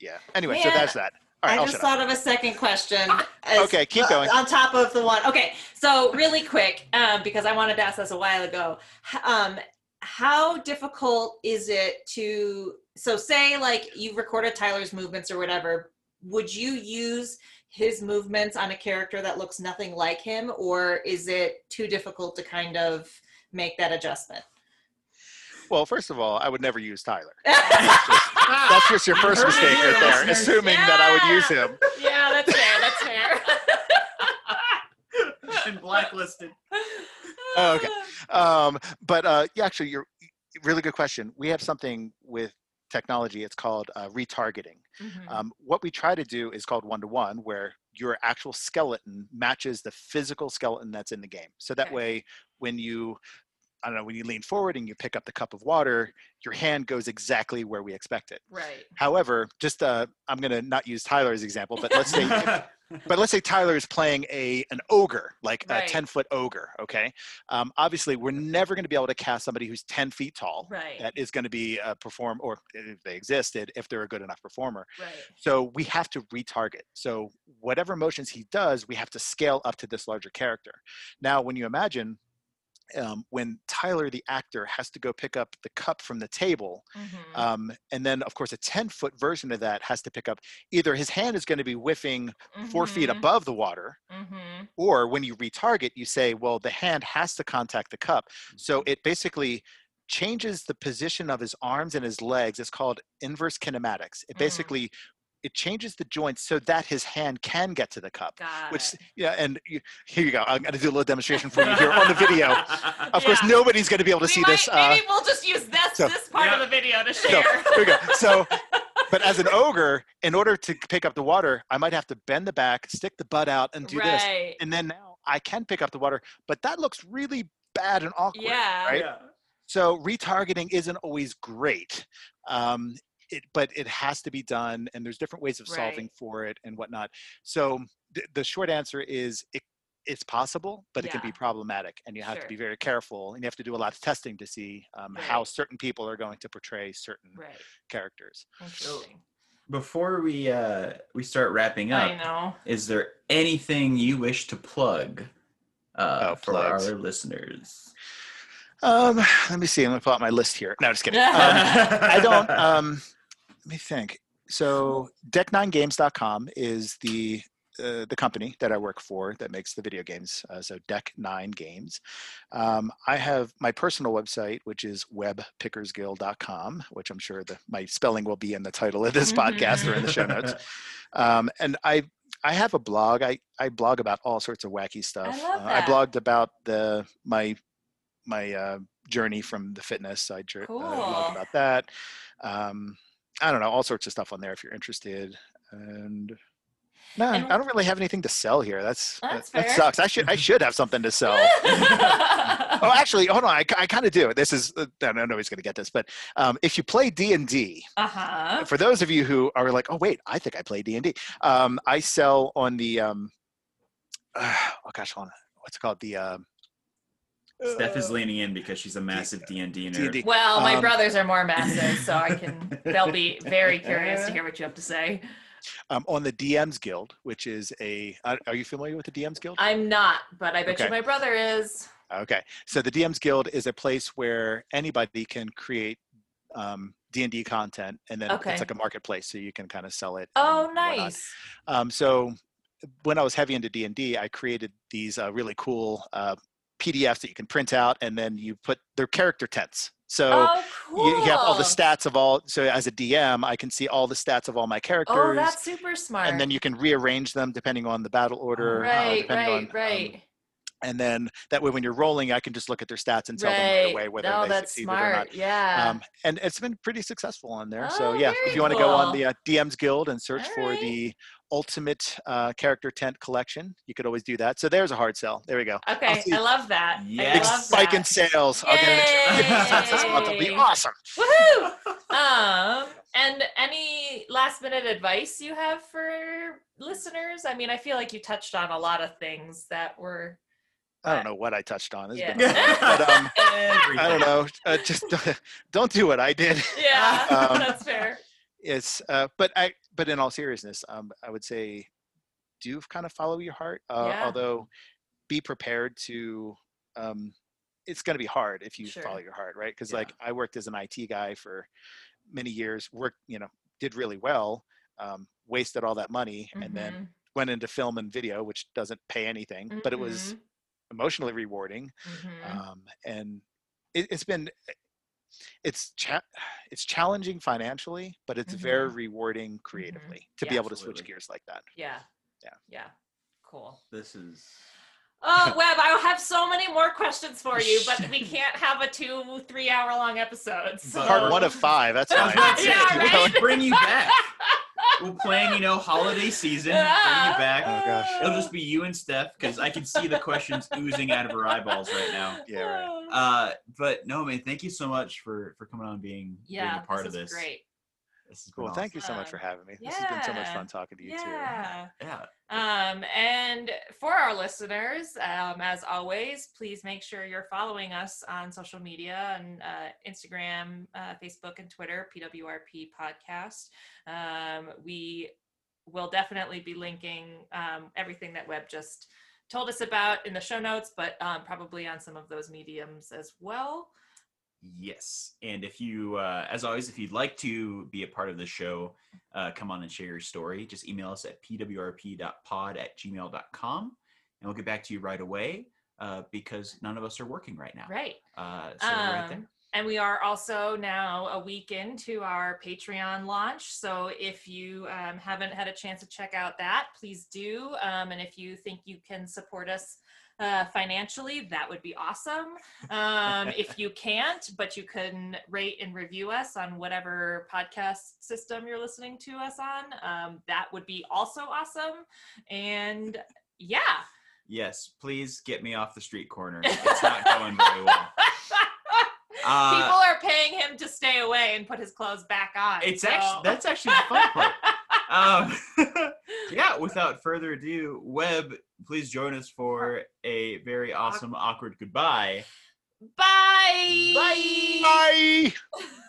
yeah. Anyway, so that's that. All right, I I'll just shut up. thought of a second question. as- Okay, keep uh, going. On top of the one. Okay, so really quick, um, because I wanted to ask this a while ago. Um, how difficult is it to? So, say like you've recorded Tyler's movements or whatever. Would you use his movements on a character that looks nothing like him, or is it too difficult to kind of make that adjustment? Well, first of all, I would never use Tyler. *laughs* That's just your first *laughs* mistake right there, listeners. assuming that I would use him. yeah, that's fair. That's fair. *laughs* and blacklisted. Okay. Um, but uh, yeah, actually, you're really good question. We have something with technology. It's called uh, retargeting. Mhm. Um, what we try to do is called one to one, where your actual skeleton matches the physical skeleton that's in the game. So that Okay. way, when you I don't know, when you lean forward and you pick up the cup of water, your hand goes exactly where we expect it. Right. However, just uh, I'm going to not use Tyler as example, but let's say *laughs* *laughs* but let's say Tyler is playing a an ogre, like Right. a ten foot ogre. Okay, um, obviously we're never going to be able to cast somebody who's ten feet tall. Right. That is going to be a perform, or if they existed, if they're a good enough performer. Right. So we have to retarget. So whatever motions he does, we have to scale up to this larger character. Now, when you imagine. Um, when Tyler, the actor, has to go pick up the cup from the table, Mhm. um, and then, of course, a 10 foot version of that has to pick up either his hand is going to be whiffing 4 feet Mhm. above the water, Mhm. or when you retarget, you say, well, the hand has to contact the cup. So it basically changes the position of his arms and his legs. It's called inverse kinematics. It Mhm. basically it changes the joints so that his hand can get to the cup. Got Which it. yeah, and you, here you go. I'm going to do a little demonstration for you here on the video. *laughs* Of course, nobody's going to be able to We see might- this. Uh, maybe we'll just use this so- this part of the video to so, share. here we go. So, *laughs* but as an ogre, in order to pick up the water, I might have to bend the back, stick the butt out, and do this. And then now I can pick up the water, but that looks really bad and awkward. Yeah. Right? Yeah. So retargeting isn't always great. Um, it, but it has to be done, and there's different ways of solving Right. for it and whatnot. So th- the short answer is it, it's possible, but it can be problematic, and you have to be very careful, and you have to do a lot of testing to see um, how certain people are going to portray certain Right. characters. Interesting. Before we uh we start wrapping I up, know. is there anything you wish to plug uh Oh, for plugs. our listeners? Um, let me see. I'm gonna pull out my list here. No, just kidding. Um, I don't. *laughs* Um, let me think. So, Deck9Games.com is the uh, the company that I work for that makes the video games. Uh, so, Deck Nine Games. Um, I have my personal website, which is webbpickersgill.com, which I'm sure the, my spelling will be in the title of this podcast or in the show notes. Um, and I I have a blog. I, I blog about all sorts of wacky stuff. love Uh, I blogged about the my my uh, journey from the fitness. I uh, Cool. blog about that. Um, I don't know, all sorts of stuff on there if you're interested. And no, And- I don't really have anything to sell here. That's, That's that, that sucks. I should I should have something to sell. *laughs* oh, actually, hold on. I, I kind of do. This is uh, I don't know nobody's going to get this, but um, if you play D and D, uh-huh. for those of you who are like, oh wait, I think I play D and D. Um, I sell on the um, *sighs* oh gosh, hold on. What's it called? The um, Steph is uh, leaning in because she's a massive D and D nerd. Well, my Um, brothers are more massive, so I can. *laughs* They'll be very curious to hear *laughs* what you have to say. um, on the DMs Guild, which is a. Are you familiar with the DMs Guild? I'm not, but I bet you my brother is. Okay, so the DMs Guild is a place where anybody can create um, D&D content, and then Okay. it's like a marketplace, so you can kind of sell it. Oh, nice. Um, so when I was heavy into D&D, I created these uh, really cool uh, PDFs that you can print out, and then you put their character tents. So oh, cool. you, you have all the stats of all. So as a DM, I can see all the stats of all my characters. Oh, that's super smart. and then you can rearrange them depending on the battle order. uh, right, depending right, um, right, and then that way, when you're rolling, I can just look at their stats and tell them right right. away whether no, they that's succeeded or not. Yeah. Um, and it's been pretty successful on there. Oh, so yeah, if you want to go on the uh, DMs Guild and search for the ultimate uh, character tent collection, you could always do that. So there's a hard sell. There we go. okay, I love that. Yeah. Big spike in sales. I'll get an extra 50 cents this month. It'll be awesome. Woohoo! *laughs* Um, and any last minute advice you have for listeners? I mean, I feel like you touched on a lot of things that were. I don't know what I touched on. Yeah. but um, *laughs* I don't know. Uh, just *laughs* don't do what I did. Yeah, Um, that's fair. it's uh, but i but in all seriousness um i would say do kind of follow your heart uh, Yeah. although be prepared to um it's going to be hard if you Sure. follow your heart right because Yeah. like i worked as an it guy for many years worked you know did really well um wasted all that money and then Mhm, went into film and video which doesn't pay anything but it was mhm, emotionally rewarding mhm. um, and it, it's been it's cha- it's challenging financially but it's very rewarding creatively to be Mm-hmm. Yeah. able to switch gears like that yeah. Yeah. Yeah. Cool. This is. Oh, *laughs* Webb, I have so many more questions for you, but we *laughs* can't have a two, three hour long episode. So. part one of five that's I *laughs* fine about to say, Yeah, we'll right? bring you back. We'll plan, you know, holiday season. Bring you *laughs* back. Oh, gosh. It'll just be you and Steph because I can see the questions oozing out of her eyeballs right now. *laughs* yeah right Uh, but no, man, thank you so much for for coming on, being yeah, being a part this of this. great. This is cool thank you so much for having me this has been so much fun talking to you too Yeah. Yeah. Um, and for our listeners, um, as always, please make sure you're following us on social media and uh, Instagram, uh, Facebook, and Twitter, PWRP Podcast. Um, we will definitely be linking um, everything that Webb just told us about in the show notes, but um, probably on some of those mediums as well. Yes. And if you, uh, as always, if you'd like to be a part of the show, uh, come on and share your story. Just email us at pwrp.pod at gmail.com and we'll get back to you right away uh, because none of us are working right now. Right. Uh, so we're right there. Um, and we are also now a week into our Patreon launch. So if you um, haven't had a chance to check out that, please do. Um, and if you think you can support us uh, financially, that would be awesome. Um, *laughs* if you can't, but you can rate and review us on whatever podcast system you're listening to us on, um, that would be also awesome. And yeah. Yes, please get me off the street corner. It's not going very well. *laughs* Uh, People are paying him to stay away and put his clothes back on. It's so- actually that's actually the fun part. *laughs* Um, yeah, without further ado, Webb, please join us for a very awesome awkward goodbye. Bye. Bye. bye *laughs*